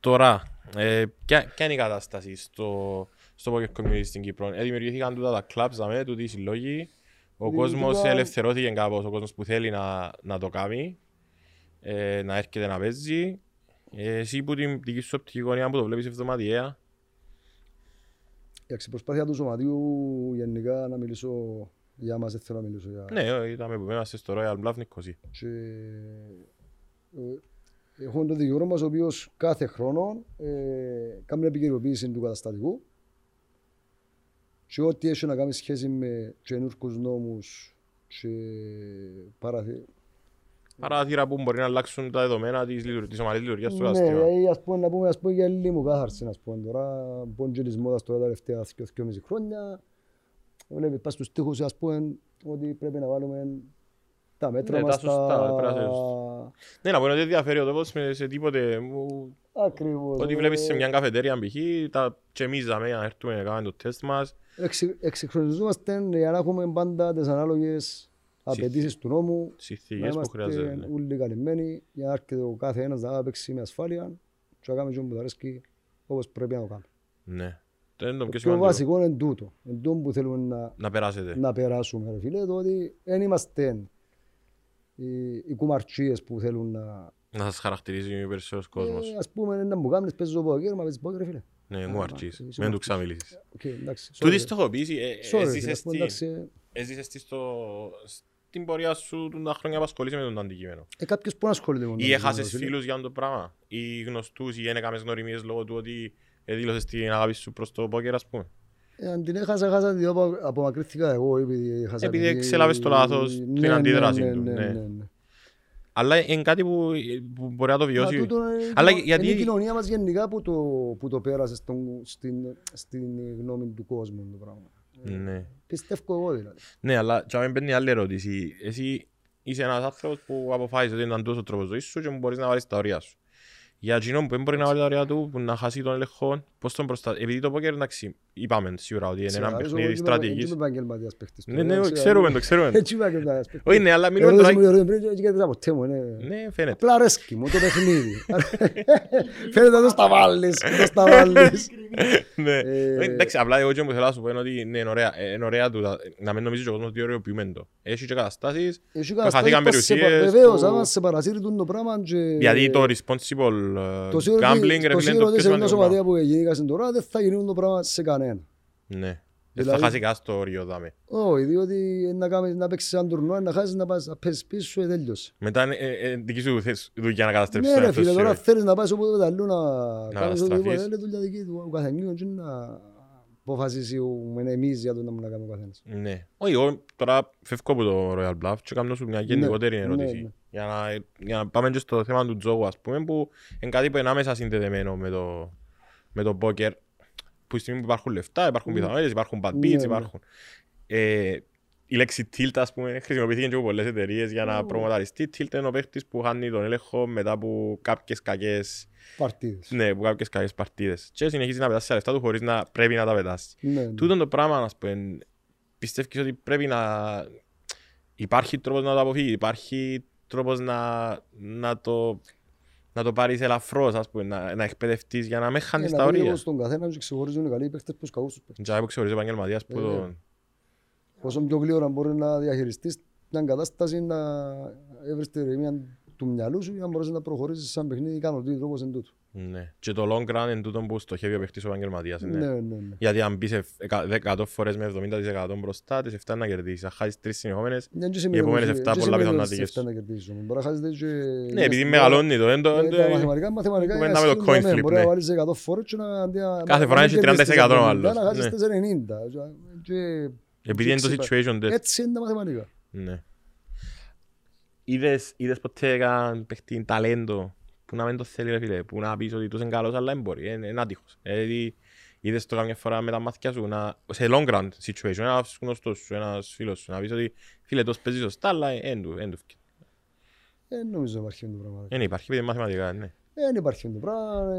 τώρα, ε, ποια, ποια είναι η κατάσταση στο, στο poker community στην Κύπρο; Ε, δημιουργήθηκαν τούτα τα clubs, δαμε, τούτοι οι συλλόγοι. Ο κόσμος Δημιουργήθηκαν- ελευθερώθηκε κάπως, ο κόσμος που θέλει να, να το κάνει, ε, να έρχεται να παίζει. Ε, εσύ που την δική σου οπτική γωνία που το βλέπεις εβδομαδιαία, Εντάξει, η προσπάθεια του σωματείου γενικά να μιλήσω για μας, δεν θέλω να μιλήσω για... ναι, ε, είδαμε που είμαστε στο Royal Bluff Νικοσί. Και, ε, έχουμε τον δικηγόρο μας ο οποίος κάθε χρόνο ε, κάνει επικαιροποίηση του καταστατικού και ό,τι έχει να κάνει σχέση με καινούργιους νόμους και παραθε... Παράθυρα που μπορεί να αλλάξουν τα δεδομένα της, λειτουργ- της ομαλής λειτουργίας του Ναι, καταστήματος. δηλαδή, ας πούμε, να πούμε, ας πούμε για λίγη μου κάθαρση, ας πούμε, τώρα, μπορεί και της μόδας τώρα τα τελευταία δυο- δυόμιση χρόνια, βλέπεις πας στους τοίχους, ας πούμε, ότι πρέπει να βάλουμε τα μέτρα Ναι, μας, τα σωστά, πρέπει να τα... Ναι, να πω ότι δεν διαφέρει ο τόπος με- σε τίποτε. μου- Ακριβώς. Ότι ε, βλέπεις σε μια καφετέρια π.χ. τα τσεμίζαμε για να έρθουμε να κάνουμε το τεστ μας. εξε- Εξυγχρονιζόμαστε για να έχουμε πάντα τις ανάλογες απαιτήσεις του νόμου, να Συνθήκες που χρειάζεται. είμαστε ναι. όλοι καλυμμένοι, για να έρχεται ο κάθε ένας να παίξει με ασφάλεια και να κάνουμε και που του αρέσκει όπως πρέπει να το κάνουμε. Ναι. Το είναι το Το πιο πιο σημαντικό. βασικό είναι τούτο. Είναι τούτο που θέλουμε να, Να περάσετε. να περάσουμε, ρε φίλε, το ότι δεν είμαστε οι, οι κουμαρτσίες που θέλουν να... Να σας χαρακτηρίζει ο περισσότερος κόσμος. Ε, ας πούμε, να μου κάνεις, παίζεις το πόκερ, μα παίζεις πόκερ, ρε φίλε. Ναι, μου αρκείς. είσαι Μην του κουμαρτσής. ξαμιλήσεις. Οκ, εντάξει. Τούτη sorry. στοχοποίηση ε, Sorry, ρε φίλε, έζησες ας πούμε, στη- εντάξει, έζησες τη στο- στην πορεία σου του τα χρόνια που ασχολείσαι με τον αντικείμενο. Ε, κάποιος που να ασχολείται με το Ή αντικείμενο, έχασες ρε φίλε. φίλους για το πράγμα. Ή γνωστούς ή δεν έκαμες γνωριμίες λόγω του ότι δήλωσες την αγάπη σου προς το πόκερ ας πούμε. Ε, Αν την έχασα, έχασα διότι απο- απομακρύνθηκα εγώ επειδή έχασα... Επειδή τη- εξέλαβες το λάθος, Ναι, την ναι, αντίδραση ναι, του, ναι, ναι. ναι, ναι. Αλλά είναι κάτι που, που μπορεί να το Μα βιώσει. τούτο είναι- Αλλά είναι γιατί- η κοινωνία μας γενικά που το, που το πέρασες στον, στην, στην γνώμη του κόσμου το πράγμα. Ναι. Πιστεύω εγώ δηλαδή. ναι, αλλά και αν μπαίνει άλλη ερώτηση. Εσύ είσαι ένας άνθρωπος που αποφάσισε ότι ήταν τόσο ο τρόπος ζωής σου και μπορείς να βάλεις τα ωριά σου. Για εκείνον που δεν μπορεί να βάλει τα ωριά του, που να χάσει τον ελεγχό, πώς τον προστατεύει. Επειδή το πόκερ, εντάξει, είπαμε σίγουρα ότι είναι ένα Ξέρω, παιχνίδι εγώ είμαι- στρατηγικής. είμαι επαγγελματίας παίχτης Ναι, τώρα, ναι, ξέρω, ξέρουμε εγώ- το, ξέρουμε. Έτσι είμαι επαγγελματίας παίχτης. Όχι, ναι, αλλά μιλούμε Ερώτηση τώρα... μου, ερώτηση μου, δεν κέρδισα ποτέ μου, ναι. Ναι, φαίνεται. Απλά αρέσκει μου το παιχνίδι. Φαίνεται να το σταβάλεις, να το σταβάλεις. Ναι. Ε, Εντάξει, απλά εγώ και μου θέλω να σου πω είναι ότι ναι, είναι ωραία, ε, είναι ωραία του, να μην νομίζεις και ο κόσμος ότι ωραιοποιούμε το. Έχει και καταστάσεις, Έχει χαθήκαν καταστάσεις που σε- περιουσίες Βεβαίως, που- άμα σε παρασύρει τούτο το πράγμα και... γιατί το responsible ε, Το σίγουρο gambling, ότι- ρε το φίλε, είναι σίγουρο το ότι πιο σε μια σημαντικό σωματεία πράγμα. που γεννήκασαν τώρα δεν θα γίνουν το πράγμα σε κανένα. Ναι. Δεν θα Δηλαδή- χάσεις κανένα το όριο, δάμε. Όχι, διότι να, κάνεις, να παίξεις έναν τουρνουά, να χάσεις, να, πας, να πέσεις πίσω και τέλειωσε. Μετά είναι ε, ε, δική σου θέση- δουλειά να καταστρέψεις Ναι τον ρε εαυτό φίλε, σου, τώρα ε. θέλεις να πας οπουδήποτε αλλού να κάνεις καταστραφείς. οτιδήποτε, είναι δουλειά δική του ο καθενός και να αποφασίσουμε εμείς για το να μου να κάνουμε ο καθένας. Ναι. Όχι, εγώ τώρα φεύγω από το Royal Bluff και κάνω σου μια γενικότερη ναι, ερώτηση. ναι. Για να, για να πάμε και στο θέμα του τζόγου, ας πούμε, που είναι κάτι που είναι άμεσα συνδεδεμένο με το, με το poker. Που στη στιγμή που υπάρχουν λεφτά, υπάρχουν Ναι. πιθανότητες, υπάρχουν bad Ναι, beats, ναι. υπάρχουν. Ε, η λέξη tilt, ας πούμε, χρησιμοποιήθηκε και από πολλές εταιρείες για να Ναι. προμοταριστεί. Tilt είναι ο παίχτης που χάνει τον έλεγχο μετά από κάποιες κακές, Παρτίδες. ναι, από κάποιες κακές παρτίδες. Και συνεχίζει να πετάσει τα λεφτά του χωρίς να πρέπει να τα πετάσει. Ναι, ναι. Τούτο το πράγμα, ας πούμε, πιστεύεις ότι πρέπει να... Υπάρχει τρόπος να το αποφύγει, υπάρχει τρόπος να, να το να το πάρεις ελαφρώς, ας πούμε, να, να εκπαιδευτείς για να μην χάνεις Ε, τα να δει όρια. λίγο στον καθένα και ξεχωρίζουν οι καλοί παίχτες που τους κακούς τους παίχτες. Και που ξεχωρίζει ο επαγγελματίας που Ε, τον... Όσο πιο γλύωρα μπορείς να διαχειριστείς μια κατάσταση να έβρεις τη ηρεμία του μυαλού σου για να μπορείς να προχωρήσεις σαν παιχνίδι ικανοτήτης όπως είναι τούτο. Ναι. Και το long run είναι τούτο που στοχεύει ο παίχτης ο επαγγελματίας. Ναι, Ναι. ναι, ναι. Γιατί αν μπεις εφ- εκα- 100 φορές με 70% μπροστά, τις 7 να κερδίσεις. Αν χάσεις τρεις συνεχόμενες, Δεν και οι σημαίνει επόμενες ότι- 7 και πολλά σημαίνει πιθανό να ότι σε τυχαίσουν. εφτά να κερδίσεις όμως. Μπορεί να χάσεις και- Ναι, επειδή μεγαλώνει το. εν το- εν Ε, το- Τα μαθηματικά, μαθηματικά Μπορεί είναι να με το ασχήμια, coin ναι. flip, Μπορεί να ναι. βάλεις 100 φορές και να- αντί να- Κάθε να φορά μην έχεις 30% κερδίσεις ο 70, άλλος. να χάσεις Ναι. τις 90. Και- Επειδή είναι το και situation τέτοιο. Έτσι είναι τα μαθηματικά. Ναι. Είδες, είδες ποτέ έναν παίχτη ταλέντο που να μην το θέλει ρε φίλε, που να πεις ότι τους είναι καλός αλλά δεν μπορεί, είναι, είναι άτυχος. Δηλαδή, είδες το καμιά φορά με τα μάτια σου, να, σε long run situation, ένας γνωστός σου, ένας φίλος σου, να πεις ότι φίλε τόσο παίζει σωστά αλλά δεν του, εν του φκει. Δεν νομίζω να υπάρχει αυτό το πράγμα. Δεν υπάρχει, επειδή είναι μαθηματικά, ναι. Δεν υπάρχει αυτό το πράγμα.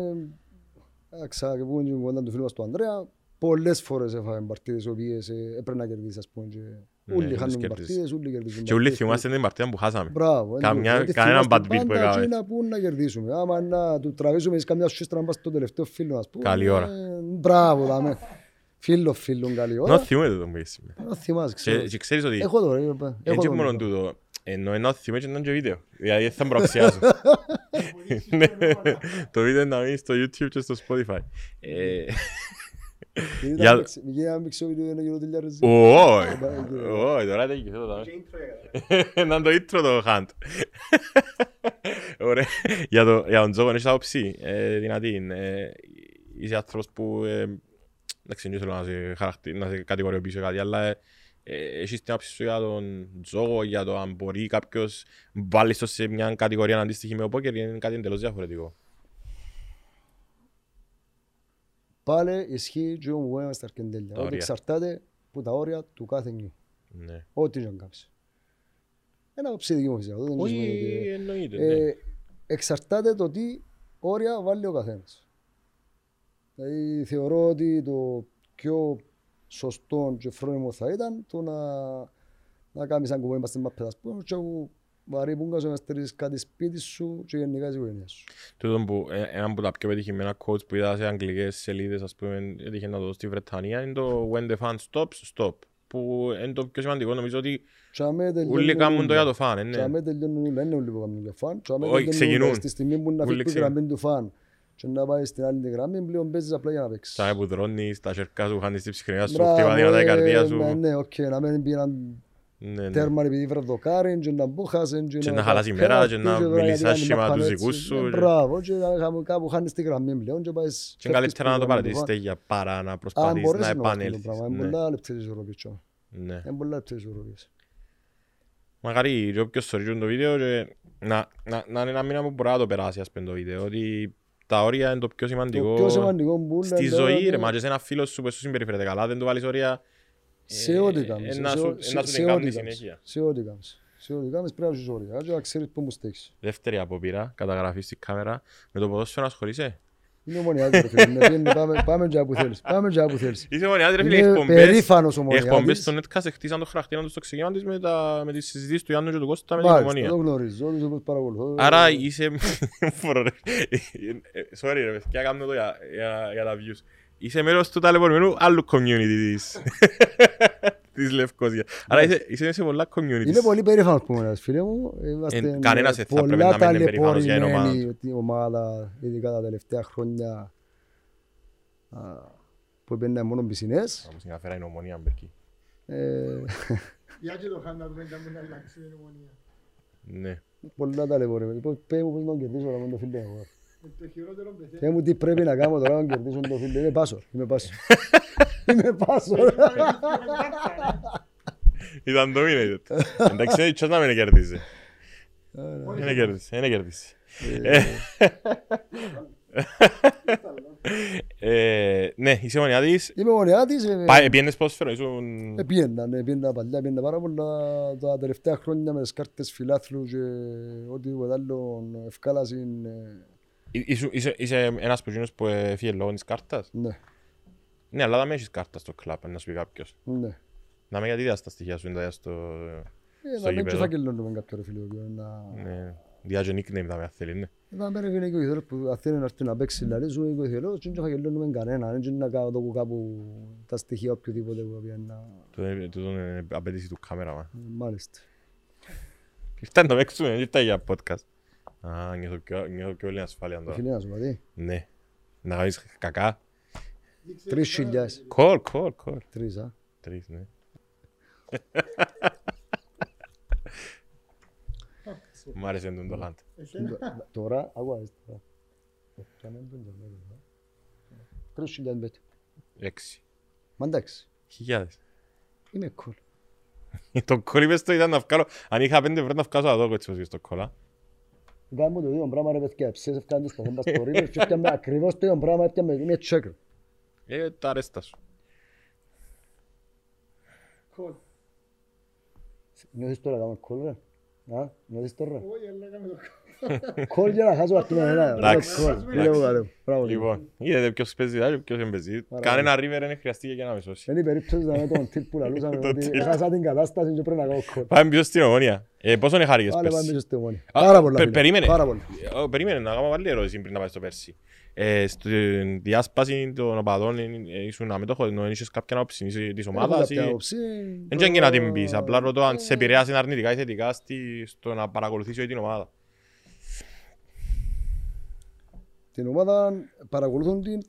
ε, Άξα και που είναι η κουβέντα του φίλου μας του Ανδρέα, πολλές φορές έφαγε παρτίδες οι οποίες ε, έπρεπε να κερδίσεις ας πούμε. Και Ναι, Όλοι δεν χάνουν τις κερδίσεις. παρτίδες, όλοι κερδίζουν Και όλοι παρτίδες. θυμάστε την παρτίδα που χάσαμε. Μπράβο. Καμιά- γιατί κανέναν θυμάστε bad beat που πάντα έκαμε. εκείνα που να κερδίσουμε. Άμα να του τραβήσουμε εις καμιά σούστρα να πας στο τελευταίο φίλο ας πούμε. Καλή ώρα. ε, Μπράβο, δάμε. Φίλο φίλων καλή Να ώρα. θυμούνται το που είσαι. Να θυμάσαι, ξέρω. Και και ξέρεις ότι Έχω το ρε. έχω είναι το και ρε. μόνο τούτο, ενώ ενώ θυμούνται και είναι και βίντεο. Δηλαδή θα μπροξιάσω. Ναι, Το βίντεο είναι να μείνει στο YouTube και στο Spotify. Ε, Γιατί Για- τα μίξε- Γίνει ένα μίξο βίντεο για να γίνω τελειάρες. Όχι, Ε, όχι, τώρα δεν κοιθώ το Να είναι το intro το Hunt. Ωραία. Για το- για τον Τζόγο έχεις άποψη ε, δυνατή. ε, Είσαι άνθρωπος που... ε, Εντάξει, δεν θέλω να σε, χαρακτή- να σε κατηγοριοποιήσω κάτι, αλλά ε, ε, έχεις την άποψη σου για τον Τζόγο, για το αν μπορεί κάποιος βάλεις το σε μια κατηγορία αντίστοιχη με ο πόκερ, είναι κάτι εντελώς διαφορετικό; Πάλι ισχύει και ο ένα στα αρκεντέλια. Τα Ότι όρια. εξαρτάται από τα όρια του κάθε νιου. Ναι. Ό,τι και αν κάνεις. Ένα άποψη δική μου φυσικά. αυτό δεν σημαίνει Όχι, ότι- εννοείται. ναι. Ε, εξαρτάται το τι όρια βάλει ο καθένας. Δηλαδή θεωρώ ότι το πιο σωστό και φρόνιμο θα ήταν το να, να κάνεις αν κουμπί είμαστε μάπες ας πούμε και που βαρύ που να στερείς κάτι σπίτι σου και γενικά της οικογένειας σου. Τούτο που, ε, ένα από τα πιο πετυχημένα quotes που είδα σε αγγλικές σελίδες, ας πούμε, έτυχε να το δω στη Βρετανία, είναι το «When the fan stops, stop». Που είναι το πιο σημαντικό, νομίζω ότι Και αμέ τελειώνουν όλοι κάνουν το όλα. για το fan, ε, Και ναι. αμέ τελειώνουν όλα, είναι όλοι που κάνουν για φαν. Και αμέ Όχι, τελειώνουν ξεκινούν. όλα. Στη στιγμή που να Όλοι φύγει η ξεκινούν. γραμμή του φαν και να πάει στην άλλη τη γραμμή, πλέον παίζεις απλά για να παίξεις. Σαν που δρώνεις τα σέρκα σου, χάνεις την ψυχραιμία σου, Μπράβο, χτυπά δυνατά η ε, καρδία ναι, σου. Ναι, οκ, να μην πήγαιναν Ναι, ναι. Τέρμα επειδή βραδοκάριν και να μπούχασαν Και να χαλάσει η μέρα και να μιλείς άσχημα τους δικούς σου. Ε, Μπράβο, και να κάπου- κάπου χάνεις τη γραμμή πλέον και πάεις Και είναι καλύτερα να το παρατηρείς τέτοια παρά να Αν προσπαθείς μπορείς να να το αυτό το επανέλθεις. πράγμα, είναι Ναι, πολλά λεπτές ισορροπίες. τσο. ναι. Είναι πολλά λεπτές ισορροπίες. Μακάρι και όποιος θωρεί το βίντεο και να, να, να είναι ένα μήνα που μπορεί να το περάσει ας πούμε το βίντεο ότι τα όρια είναι το πιο σημαντικό, Το πιο σημαντικό που είναι στη είναι ζωή ότι ρε μα και σε ένας φίλος σου που σου συμπεριφέρεται καλά δεν του βάλεις όρια σε ε, ό,τι κάνεις, ε, να σε σου- ό- ε, να σε- σου την σε κάνει ό,τι κάνεις, συνέχεια. σε ό,τι κάνεις. Σε ό,τι κάνεις πρέπει να έχεις όρια και να ξέρεις πού μου στέκεις. Δεύτερη απόπειρα, καταγραφής στη κάμερα με το ποδόσφαιρο ασχολείσαι; Είναι ομονιάτης ρε φίλε, με πιένει, πάμε- πάμε και που θέλεις, πάμε και που θέλεις. Είσαι μονιάτη ρε φίλε, οι Είμαι εκπομπές περήφανος οι εκπομπές ομονιάτης. στο Netcast χτίσαν το χαρακτήρα τους στο ξεκίνημα της με, τα, με τις συζητήσεις του Ιάννου και του Κώστα με την Μάλιστα, ομονία το γνωρίζω, τους όπως παρακολουθώ. Άρα είσαι... Μπορώ, ρε. Ε, Sorry ρε παιδιά, κάνω το για, για, για τα views. Είσαι μέρος του ταλαιπωρημένου άλλου community της, της Λευκώσια. Άρα είσαι, είσαι σε πολλά communities. Είμαι πολύ περήφανος που είμαι ένας φίλε μου. Είμαστε Ε, κανένας δεν θα πολλά πρέπει να μένει περήφανος για την ομάδα ταλαιπωρημένοι την ομάδα, ειδικά τα τελευταία χρόνια α, που έπαιρνε μόνο πισινές. Όμως είναι αφέρα η ομονία, Μπερκή. Ε, Για και το χάντα του μετά μου να αλλάξεις την ομονία. Ναι. πολλά ταλαιπωρημένοι. Πώς πέ μου πώς να κερδίσω τώρα με το φίλε μου. Ε, Το χειρότερο παιδί. Πέ μου τι πρέπει να κάνω τώρα να κερδίσω το φίλε. Είμαι πάσο. Είμαι πάσο. Είμαι πάσο. Ήταν dominated. Εντάξει, έτσι τσάς να μην κερδίσει. Δεν κερδίσει, δεν κερδίσει. Ε, Ναι, είσαι μονιάτης. Είμαι μονιάτης. ε, Πάει- Πιένες ποδόσφαιρο, ήσουν... Ε, Πήγαινα, ναι, πήγαινα παλιά, πήγαινα πάρα πολλά τα τελευταία χρόνια με τις κάρτες φιλάθλους και οτιδήποτε άλλο ευκάλασιν. Ε, Εί- ήσου- Είσαι είσαι ένας από εκείνους που έφυγε λόγω της κάρτας; Ναι, Ναι, αλλά δεν έχεις κάρτα στο κλαπ, να σου πει κάποιος. ναι. Να με γιατί τα στοιχεία σου είναι τα στο... Ε, Στο να μην και γήπεδο; φακελώνουμε κάποιο ρε φίλε, ο οποίος να... Ναι, διάγε nickname θα με αν θέλει, ναι. Ήταν πέρα και ο Ιθελός που αν θέλει να έρθει να παίξει λαλή σου ο Ιθελός και δεν χαγελώνουμε κανένα, δεν είναι να κάνω το κάπου τα στοιχεία οποιοδήποτε που πήγαν να... Τούτο- Τούτο είναι απαιτήση του κάμεραμαν. Μάλιστα. Ήρθα να το παίξουμε, δεν ήρθα για podcast. Α, νιώθω πιο, νιώθω πιο όλη ασφάλεια τώρα. Φίλοι να σου πω τι, Ναι. Να κάνεις κακά. τρεις χιλιάς, Κολ, κολ, κολ. τρεις α. Τρεις, ναι. Μ' άρεσε τον το χάντ. Εσένα. Τώρα, αγουάζεις τώρα. Πιάνε τον τζαμί, ε. Τρεις χιλιάς μπέτ. Έξι. Μα εντάξει, Χιλιάδες. είμαι cool. Το κόλλ είπες το ήταν να βγάλω. Αν είχα πέντε ευρώ να βγάζω αδόκο έτσι όπως στο κόλλα. Κάνουμε το ίδιο πράγμα ρε παιδιά, ψες ευκάνε στο θέμα στο ρίπερ και έπιαμε ακριβώς το ίδιο πράγμα, έπιαμε μια τσέκρ. Ε, τα αρέστα σου. Κολ. Νιώθεις τώρα κάνουμε κόλ ρε; Α, νιώθεις τώρα. Όχι, αλλά κάμε το Κόλ για να χάσω αρτούμε ένα. Εντάξει, Κόλ. εντάξει. Είναι που καλέ. Μπράβο. Λοιπόν, είδατε ποιος παίζει δάλι, ποιος δεν παίζει. Κανένα ρίβερ δεν χρειαστήκε για να με σώσει. Είναι η περίπτωση να με τον τύπ που λαλούσαμε Το ότι τύπ. έχασα την κατάσταση και πρέπει να κάνω κόλ. Πάμε πίσω στην ομόνια. Ε, πόσο είναι χάρηκες Άλλε πάμε πέρσι. πίσω στη μόνη. Α, Πάρα πολλά. πε- φίλε. Περίμενε. Πάρα πολλά. Ε, Περίμενε να κάνω πάλι ερώτηση πριν να πάει στο πέρσι. Ε, Στην διάσπαση των οπαδών ε, ε, ήσουν αμέτωχος, ενώ είχες κάποια άποψη είσαι της Έχω ομάδας ή... κάποια άποψη. Δεν ξέρω και να την πεις, απλά ρωτώ αν σε επηρέασε αρνητικά ή θετικά στη- στο να παρακολουθήσει όλη την ομάδα. Την ομάδα παρακολουθούν την,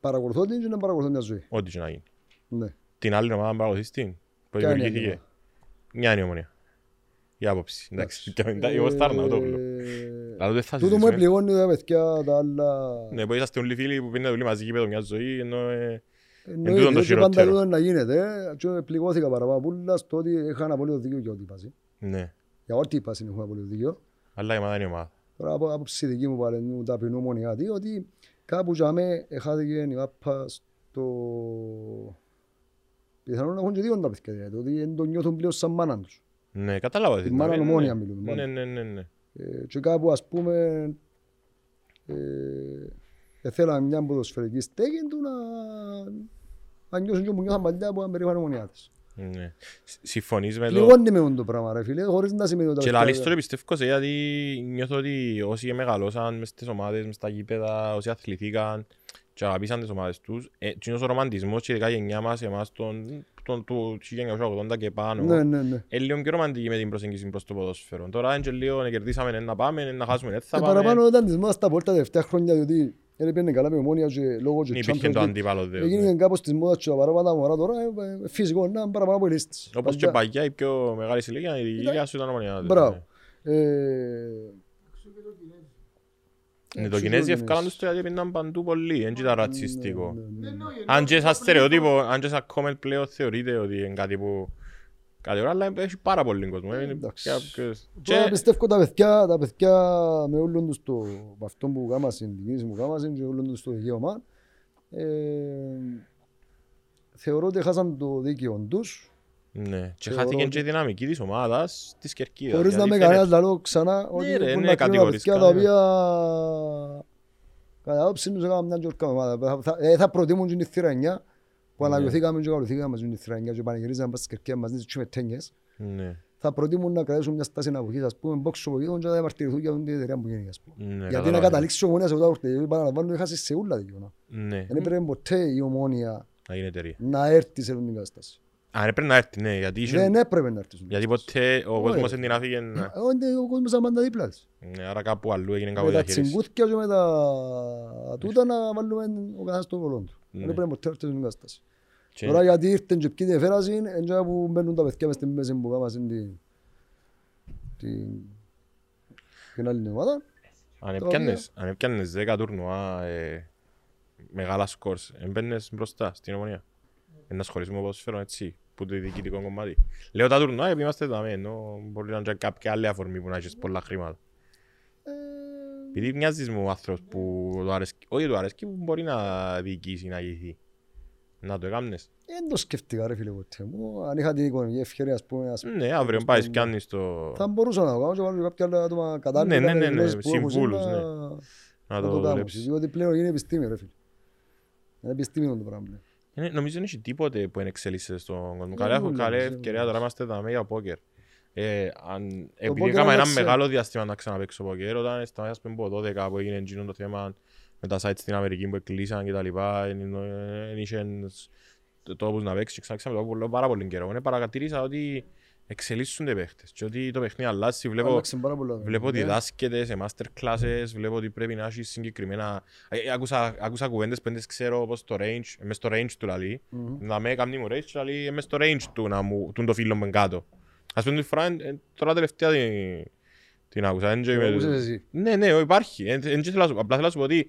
παρακολουθώ την και να παρακολουθώ μια ζωή. Ό,τι και να γίνει. Ναι. Την άλλη ομάδα παρακολουθείς την, που Ποια είναι η δημιουργήθηκε. ομάδα; Μια είναι η ομονία. Η άποψη. Εντάξει. Και μετά εγώ στα Αρναούτογλου. Ε, Αλλά δεν θα Τούτο μου συζητήσουμε. επληγώνει τα παιδιά τα άλλα. Ναι, που είσαστε όλοι φίλοι που πίνετε όλοι μαζί γήπεδο μια ζωή, ενώ ε, Εννοείται, τούτο το και πάντα χειρότερο. τούτο να γίνεται. ε. Και πληγώθηκα παραπάνω πουλά στο ότι είχαν απολύτω δίκιο για ό,τι πάση. ναι. Για ό,τι πάση έχουν απολύτω δίκιο. Αλλά η ομάδα είναι η ομάδα. Τώρα από άποψη δική μου παλαινού ταπεινού μονιάτη ότι κάπου για μέ εχάθηκε η μάπα στο... Πιθανόν να έχουν και δύο τα παιδιά, δηλαδή, ότι δεν το νιώθουν πλέον σαν μάνα τους. Ναι, κατάλαβα. Τη ναι, μάνα ναι, ομόνια ναι. μιλούμε, Ναι, μάλλον. ναι, ναι, ναι. Ε, και κάπου ας πούμε ε, ε, θέλαμε μια ποδοσφαιρική στέγη του να, να νιώσουν και που νιώθαν παλιά που ήταν περήφανοι μονιάτες. ναι. Σ- Συμφωνείς με το... Πληγώνει με το πράγμα ρε φίλε, χωρίς να σημαίνει ότι τα Και παιδιά- λαλείς το πιστεύω σε γιατί νιώθω ότι όσοι μεγαλώσαν μες στις ομάδες, μες στα γήπεδα, όσοι αθληθήκαν και αγαπήσαν τις ομάδες τους, ε, εκείνος ο ρομαντισμός και ειδικά η γενιά μας, εμάς τον, τον, του 1980 και πάνω, Ναι, ναι, ναι. είναι λίγο πιο ρομαντική με την προσέγγιση προς το ποδόσφαιρο. Τώρα είναι και λίγο να κερδίσαμε, ναι, να πάμε, να χάσουμε, δεν θα Ε, πάμε. παραπάνω ήταν της μόδας τα πόρτα τα τελευταία χρόνια διότι δεν έπαιρνε καλά με ομόνια και λόγω και Υπήρχε Champions το League. αντίπαλο δε. Έγινε κάπως της μόδας και τα παραπάνω τα μωρά τώρα ε, ε, φυσικό να είναι παραπάνω από οι λίστες. Όπως και Παλιά. παγιά η πιο μεγάλη ηλικία, η ηλικία σου ήταν ομονιάδες. Μπράβο. Ε, Ναι, το Εξού Κινέζι το ευκάλαν Κινέζι. τους γιατί πήγαιναν παντού πολύ, δεν ήταν ρατσιστικό. ναι, ναι. Αν και σαν στερεότυπο, αν και σαν comment πλέον θεωρείται ότι είναι κάτι που κάτι ωραίο, αλλά έχει πάρα πολύ κόσμος. Είναι Εντάξει. κάποιος- Τώρα Και πιστεύω τα παιδιά, τα παιδιά με όλον τους το, με αυτό που κάμασαν, την κίνηση που κάμασαν και όλον τους το δικαίωμα, ε, θεωρώ ότι χάσαν το δίκαιο τους, ναι, και Θεωρώ χάθηκε ότι- και η δυναμική της ομάδας της Κερκίδας. χωρίς να γιατί με κανένας φαίνεται- λαλό ξανά ότι Ναι, ρε, μπορούν ναι, να κρίνουν τα κατηγορείς παιδιά τα κανένας. οποία κατά άποψη τους έκαναν μια τζορκά ομάδα. Θα- θα- ε, Θα προτιμούν και την θύρα 9 που Ναι. αναγιωθήκαμε και καλωθήκαμε στην θύρα 9 και πανηγυρίζαμε πας στις Κερκίδας μαζί και με τένιες. Ναι, Θα προτιμούν να κρατήσουν μια στάση αναποχής, ας πούμε, μπόξο από και να διαμαρτυρηθούν για την εταιρεία που γίνει, ας πούμε. ναι, Γιατί να καταλαβαίνω. καταλήξεις η ομόνια σε αυτό το παραλαμβάνω έχασες σε όλα δικαιώνα. Ναι, Δεν έπρεπε ποτέ η ομόνια να γίνει εταιρεία. να έρθει σε αυτήν την κατάσταση. Α, έπρεπε να έρθει, ναι, γιατί είχε- Δεν έπρεπε να έρθεις. σε αυτήν την γιατί κατάσταση. ποτέ ο κόσμος ρε. δεν την άφηγε να- Ε, όχι, Ο κόσμος αμάντα δίπλα της. ναι, άρα κάπου αλλού έγινε κάπου Με τα διαχείριση. τσιγκούθκια και με τα τούτα να βάλουμε ο καθένας το κολόν του. Ναι. Δεν έπρεπε ποτέ να έρθει σε αυτήν την κατάσταση. Και- Τώρα γιατί ήρθαν και ποιοι την εφέρασαν, εντός που μπαίνουν τα παιδιά μες στην μέση που κάμασαν την την την άλλη ομάδα. Αν Το έπιανες, αν έπιανες 10 τουρνουά ε, μεγάλα σκορς, έμπαινες μπροστά στην ομονία. Ένα σχολισμό ποδοσφαίρο έτσι, που το διοικητικό κομμάτι. Λέω τα τουρνουά επειδή είμαστε εδώ, ενώ μπορεί να είναι και κάποια άλλη αφορμή που να έχεις πολλά χρήματα. Ε, Επειδή μοιάζεις μου ο άνθρωπος που το αρέσκει, όχι το αρέσκει, που μπορεί να διοικήσει, να ηγηθεί. Να το έκαμνες. Δεν το σκέφτηκα ρε φίλε ποτέ μου. Αν είχα την οικονομική ευκαιρία ας πούμε, ας Ναι, αύριο πάει πιάνεις το... θα μπορούσα να το κάνω και βάλω και κάποια άλλα άτομα κατάλληλα Ναι, ναι, με ναι, τις ναι, γνώσεις που έχουν συμβούλους, να- ναι. να Να το το κάνουν. δουλέψεις. Διότι πλέον είναι επιστήμη ρε φίλε. Είναι επιστήμη το πράγμα πλέον. Ε, Νομίζω δεν έχει τίποτε που δεν εξελίσσεται στον κόσμο. Δεν Καλή, μπορεί, καλή δεν ευκαιρία μπορεί. τώρα είμαστε εδώ για πόκερ. Ε, αν, επειδή poker έκανα ένα άλλαξε. μεγάλο διάστημα να ξαναπαίξω ποκέρ, όταν σταμάτησα πριν από 12 που έγινε εκείνο το θέμα με τα sites στην Αμερική που εκλείσαν και τα λοιπά, δεν είχες τόπους να παίξεις και ξανάξαμε το πολύ- πάρα πολύ καιρό. Ναι, παρατηρήσα ότι εξελίσσονται οι παίχτες και ότι το παιχνίδι αλλάζει. Βλέπω, Άλλαξε πάρα πολλά. Βλέπω ότι Ναι. διδάσκεται σε master classes, βλέπω ότι πρέπει να έχει συγκεκριμένα... Ε, Άκουσα, άκουσα κουβέντες που δεν τις ξέρω όπως το range, μες στο range του λαλεί. Να με κάνει μου range, λαλεί «Ε, μες στο range του να μου, του το φίλο μου κάτω. Ας πούμε τη φορά, ε, τώρα τελευταία την, την άκουσα. δεν ξέρω- Το ακούσες εσύ. Ναι, ναι, υπάρχει. Ε, δεν θέλω να σου- Απλά θέλω να σου πω ότι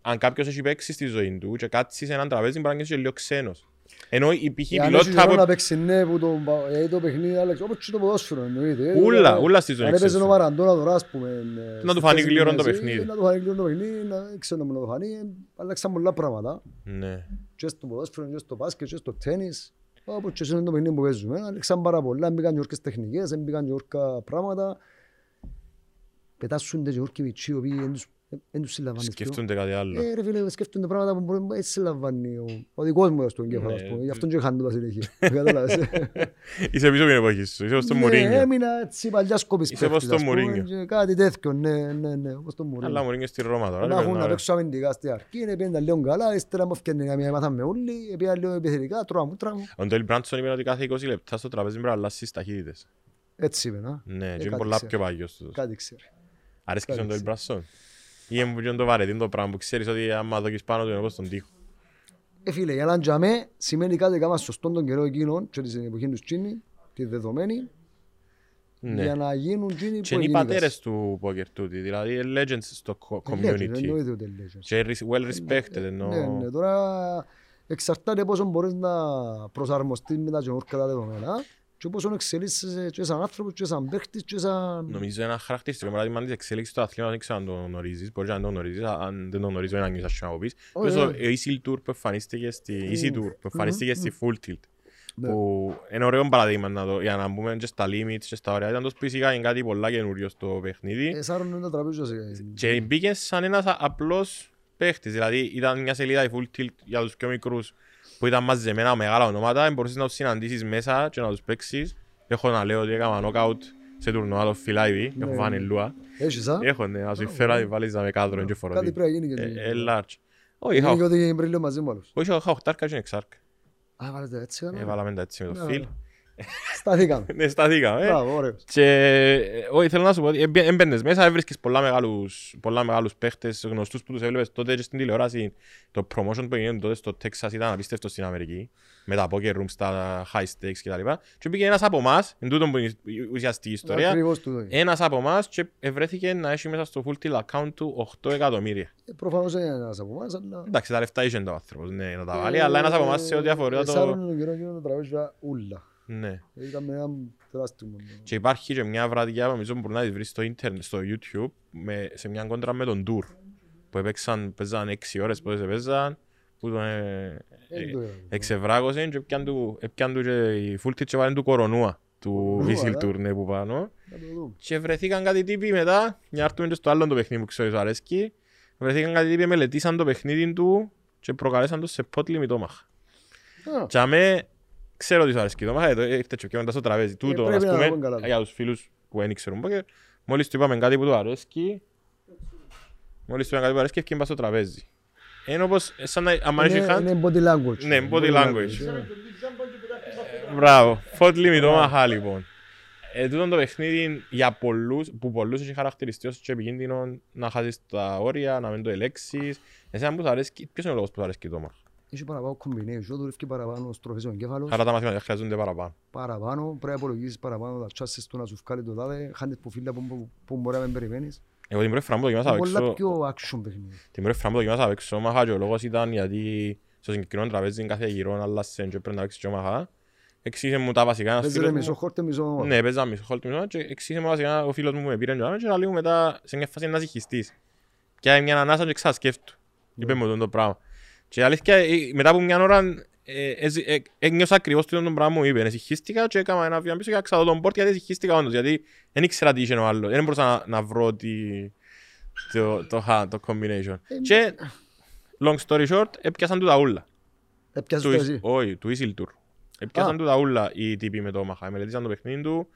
αν κάποιος έχει παίξει στη ζωή του και κάτσει σε έναν τραπέζι μπορεί να νιώσει και λίγο ξένος. Ενώ η π.χ. η Ε, αν έχει πιλότητα καιρό που- να παίξει ναι που το, ε, το παιχνίδι άλλαξε, όπως και το ποδόσφαιρο εννοείται. Ε, Ούλα, ε, ούλα στη ζωή Αν έπαιζε ο ξέρεις. Μαραντώνα τώρα, ας πούμε, ε, Να του στη φανεί θέση γλύωρο του το Μέση, παιχνίδι. Να του φανεί γλύωρο το παιχνίδι, να ξέρω να μου το φανεί. ε, Άλλαξαν πολλά πράγματα. Ναι. Και στο ποδόσφαιρο, και στο μπάσκετ, και στο τέννις. Όπως και σε το παιχνίδι που παίζουμε. Άλλαξαν πάρα πολλά. Μπήκαν και όρκες τεχνικές, μπήκαν και όρκα πράγματα. Πετάσσονται και όρκοι μητσοί, οι οποίοι δεν τους- δεν τους συλλαμβάνεις πιο. Σκέφτονται κάτι άλλο. Ε, ρε φίλε, σκέφτονται πράγματα που μπορεί να έτσι λαμβάνει ο, ο δικός μου στον κέφαλο, ας Ναι. πούμε. Γι' αυτόν και χάνω τα συνέχεια. Κατάλαβες. Είσαι πίσω από την εποχή σου. Είσαι όπως το Ναι, Μουρίνιο. έμεινα έτσι παλιάς σκόπης Είσαι όπως παίχτης, το ας πούμε, Μουρίνιο. και Κάτι τέτοιο, ναι, ναι, ναι, όπως το Αλλά Μουρίνιο. Μουρίνιο στη Ρώμα τώρα. Να ρε, έχουν να παιδιά. παίξω αμυντικά στη αρχή, είναι πήγαινε λίγο καλά, ύστερα μου έφτιανε καμία μάθαμε όλοι, πήγαινε λίγο επιθετικά, τρώα μου, τρώα μου. Ο Ντόιλ Μπράντσον είπε ότι κάθε 20 λεπτά στο τραπέζι πρέπει να αλλάσεις ταχύτητες. Έτσι είπε, να. Ναι, Ε, και είναι κάτι πολλά ξέρω. πιο παγιός τους. Κάτι ξέρει. Αρέσκεις στον κάτι Ντόιλ Μπράντσον; Ή είναι το βαρετή το πράγμα που ξέρεις ότι άμα δοκείς πάνω του είναι όπως τον τοίχο. Ε, φίλε, για να τζαμέ σημαίνει κάτι κάμα σωστόν τον καιρό εκείνον και στην εποχή τους Τσίνη, τη δεδομένη, Ναι. για να γίνουν Τσίνοι Και είναι οι πατέρες του πόκερ τούτοι, δηλαδή είναι legends στο co- community. Εννοείται ότι είναι legends. Και res- well respected ενώ... Ναι, ναι, τώρα εξαρτάται πόσο μπορείς να προσαρμοστείς με τα καινούργια τα δεδομένα και πόσο εξελίσσεσαι και σαν άνθρωπος και σαν παίχτης και σαν... Νομίζω ένα χαρακτηριστικό παράδειγμα της εξέλιξης του αθλήματος, δεν ξέρω αν το γνωρίζεις, μπορεί να το γνωρίζεις, αν δεν το γνωρίζω ένα νιούς να μου πεις. Όχι, Ποιος ο όχι. ο Easy Tour που εμφανίστηκε στη, Easy Tour που εμφανίστηκε στη Full Tilt. Ναι. Που είναι ωραίο παράδειγμα να το, για να μπούμε και στα limits και στα ωραία. Ήταν το φυσικά είναι κάτι πολλά καινούριο στο παιχνίδι. Ε, σάρωνε τα τραπέζια σε... Και μπήκε σαν ένας α- απλός παίχτης. Δηλαδή ήταν μια σελίδα η Full Tilt για τους πιο μικρούς που ήταν μαζεμένα μεγάλα ονόματα. Μπορείς να τους συναντήσεις μέσα και να τους παίξεις. Έχω να λέω ότι έκανα knockout σε τουρνουά το Φιλάιβι. Έχω Ναι. βανιλούα. Έχεις, α; Έχω ναι, να σου φέρω να τη βάλεις να με κάδρο και φορώ. Κάτι πρέπει να γίνει και Ε, εσύ. ε, large. Όχι, είχα Είναι και ότι είναι πριν λίγο μαζί μου άλλος. όχι, είχα οχτάρκα και εξάρκ. Α, βάλετε έτσι, καλά. Έβαλαμε τα έτσι με το Ναι, φιλ. Ναι. Σταθήκαμε. Ναι, σταθήκαμε. ε. Μπράβο, ωραίος. Και ε, όχι, θέλω να σου πω ότι έμπαι- έμπαινες μέσα, έβρισκες πολλά μεγάλους, πολλά μεγάλους παίχτες γνωστούς που τους έβλεπες τότε και στην τηλεόραση. Το promotion που έγινε τότε στο Texas ήταν απίστευτο στην Αμερική. Με τα poker rooms, τα high stakes κτλ. Και πήγε ένας από εμάς, εν τούτο που είναι η ουσιαστική ιστορία, Ακριβώς τούτο είναι. ένας από εμάς και βρέθηκε να έχει μέσα στο full tilt account του 8 εκατομμύρια. Ε, Προφανώς είναι ένας από εμάς, αλλά... Εντάξει, τα λεφτά είχε ο άνθρωπος, ναι, να τα βάλει, αλλά ένας από εμάς σε ό,τι αφορά το... Εσάρωνε τον καιρό εκείνο το τραπέζια ούλα. Ναι. Ήταν με ένα τεράστιο μόνο. Και υπάρχει και μια βραδιά, νομίζω μπορεί να τη βρεις στο ίντερνετ, στο YouTube, με, σε μια κόντρα με τον Tour. Που έπαιξαν, παίζαν 6 ώρες πότε σε παίζαν, που τον ε, Δεν το ε, είδα. εξευράγωσαν και έπιαν του, έπιαν του και η full και βάλαν του κορονούα, του Κορονούα, Whistle ε. Tour, ναι, που πάνω. Να το δούμε. Και βρεθήκαν κάτι τύποι μετά, μια έρθουμε και στο άλλο το παιχνίδι που ξέρω σου αρέσκει, βρεθήκαν κάτι τύποι, μελετήσαν το παιχνίδι του και προκαλέσαν το σε pot λιμιτόμαχα. Α, Και αμέ, ξέρω ότι σου αρέσκει το μάχα, ήρθε και πιο μετά στο τραπέζι. Τούτο, πρέπει ας να πούμε, το πούμε καλά. για τους φίλους που δεν ξέρουν πόκερ, μόλις του είπαμε κάτι που του αρέσκει, μόλις του είπαμε κάτι που αρέσκει, ευκαιρία στο τραπέζι. Είναι όπως, ε, σαν να, άμα Είναι έχει hand, είναι body language. Ναι, body language. ναι. μπράβο, φωτ λιμιτό μαχά λοιπόν. Ε, τούτο το παιχνίδι για πολλούς, που πολλούς έχει χαρακτηριστεί ως και επικίνδυνο να χάσεις τα όρια, να μην το ελέξεις. Εσένα που σου αρέσκει, ποιος είναι ο λόγος που σου αρέσκει το μάχα. Έχει παραπάνω combination, δουλεύει παραπάνω στροφές ο εγκέφαλος. Άρα τα μαθηματικά χρειάζονται παραπάνω. Παραπάνω, πρέπει να υπολογίσεις παραπάνω τα chances του να σου βγάλει το τάδε. Χάνεις που φίλα που, που, που μπορεί να μην περιμένεις. Εγώ την πρώτη φορά που το δοκιμάσα Είναι απ' πολλά έξω, πιο action παιχνίδι. Την πρώτη φορά που δοκιμάσα απ' έξω μάχα και ο λόγος ήταν γιατί στο συγκεκριμένο τραπέζι κάθε γυρό άλλασε και πρέπει να παίξεις και μάχα. Εξήγησε μου τα βασικά ένας Παίζεται φίλος μισό μου. χόρτε, μισό ομάδα. Ναι, παίζα μισό χόλ του μισό και εξήγησε μου βασικά ο φίλος μου που με πήρε και άμε και λέει μου μετά σε μια φάση να συγχυστείς. Και έκανε μια ανάσα και ξασκέφτου. Είπε μου τον το πράγμα. Και η αλήθεια ε, μετά από μια ώρα ε, ε, ε, ένιωσα ακριβώς το πράγμα μου είπε. Εσυχίστηκα και έκανα ένα βήμα πίσω και ξαδώ τον πόρτ γιατί εσυχίστηκα όντως. Γιατί δεν ήξερα τι είχε ο άλλος. Δεν μπορούσα να, να βρω τι, το, το, το, το combination. Και long story short, έπιασαν του τα ούλα. Έπιασες Του το Is- εσύ. Όχι, του Easy Tour. Έπιασαν Α. του τα ούλα οι τύποι με το μαχά. Μελετήσαν το παιχνίδι του.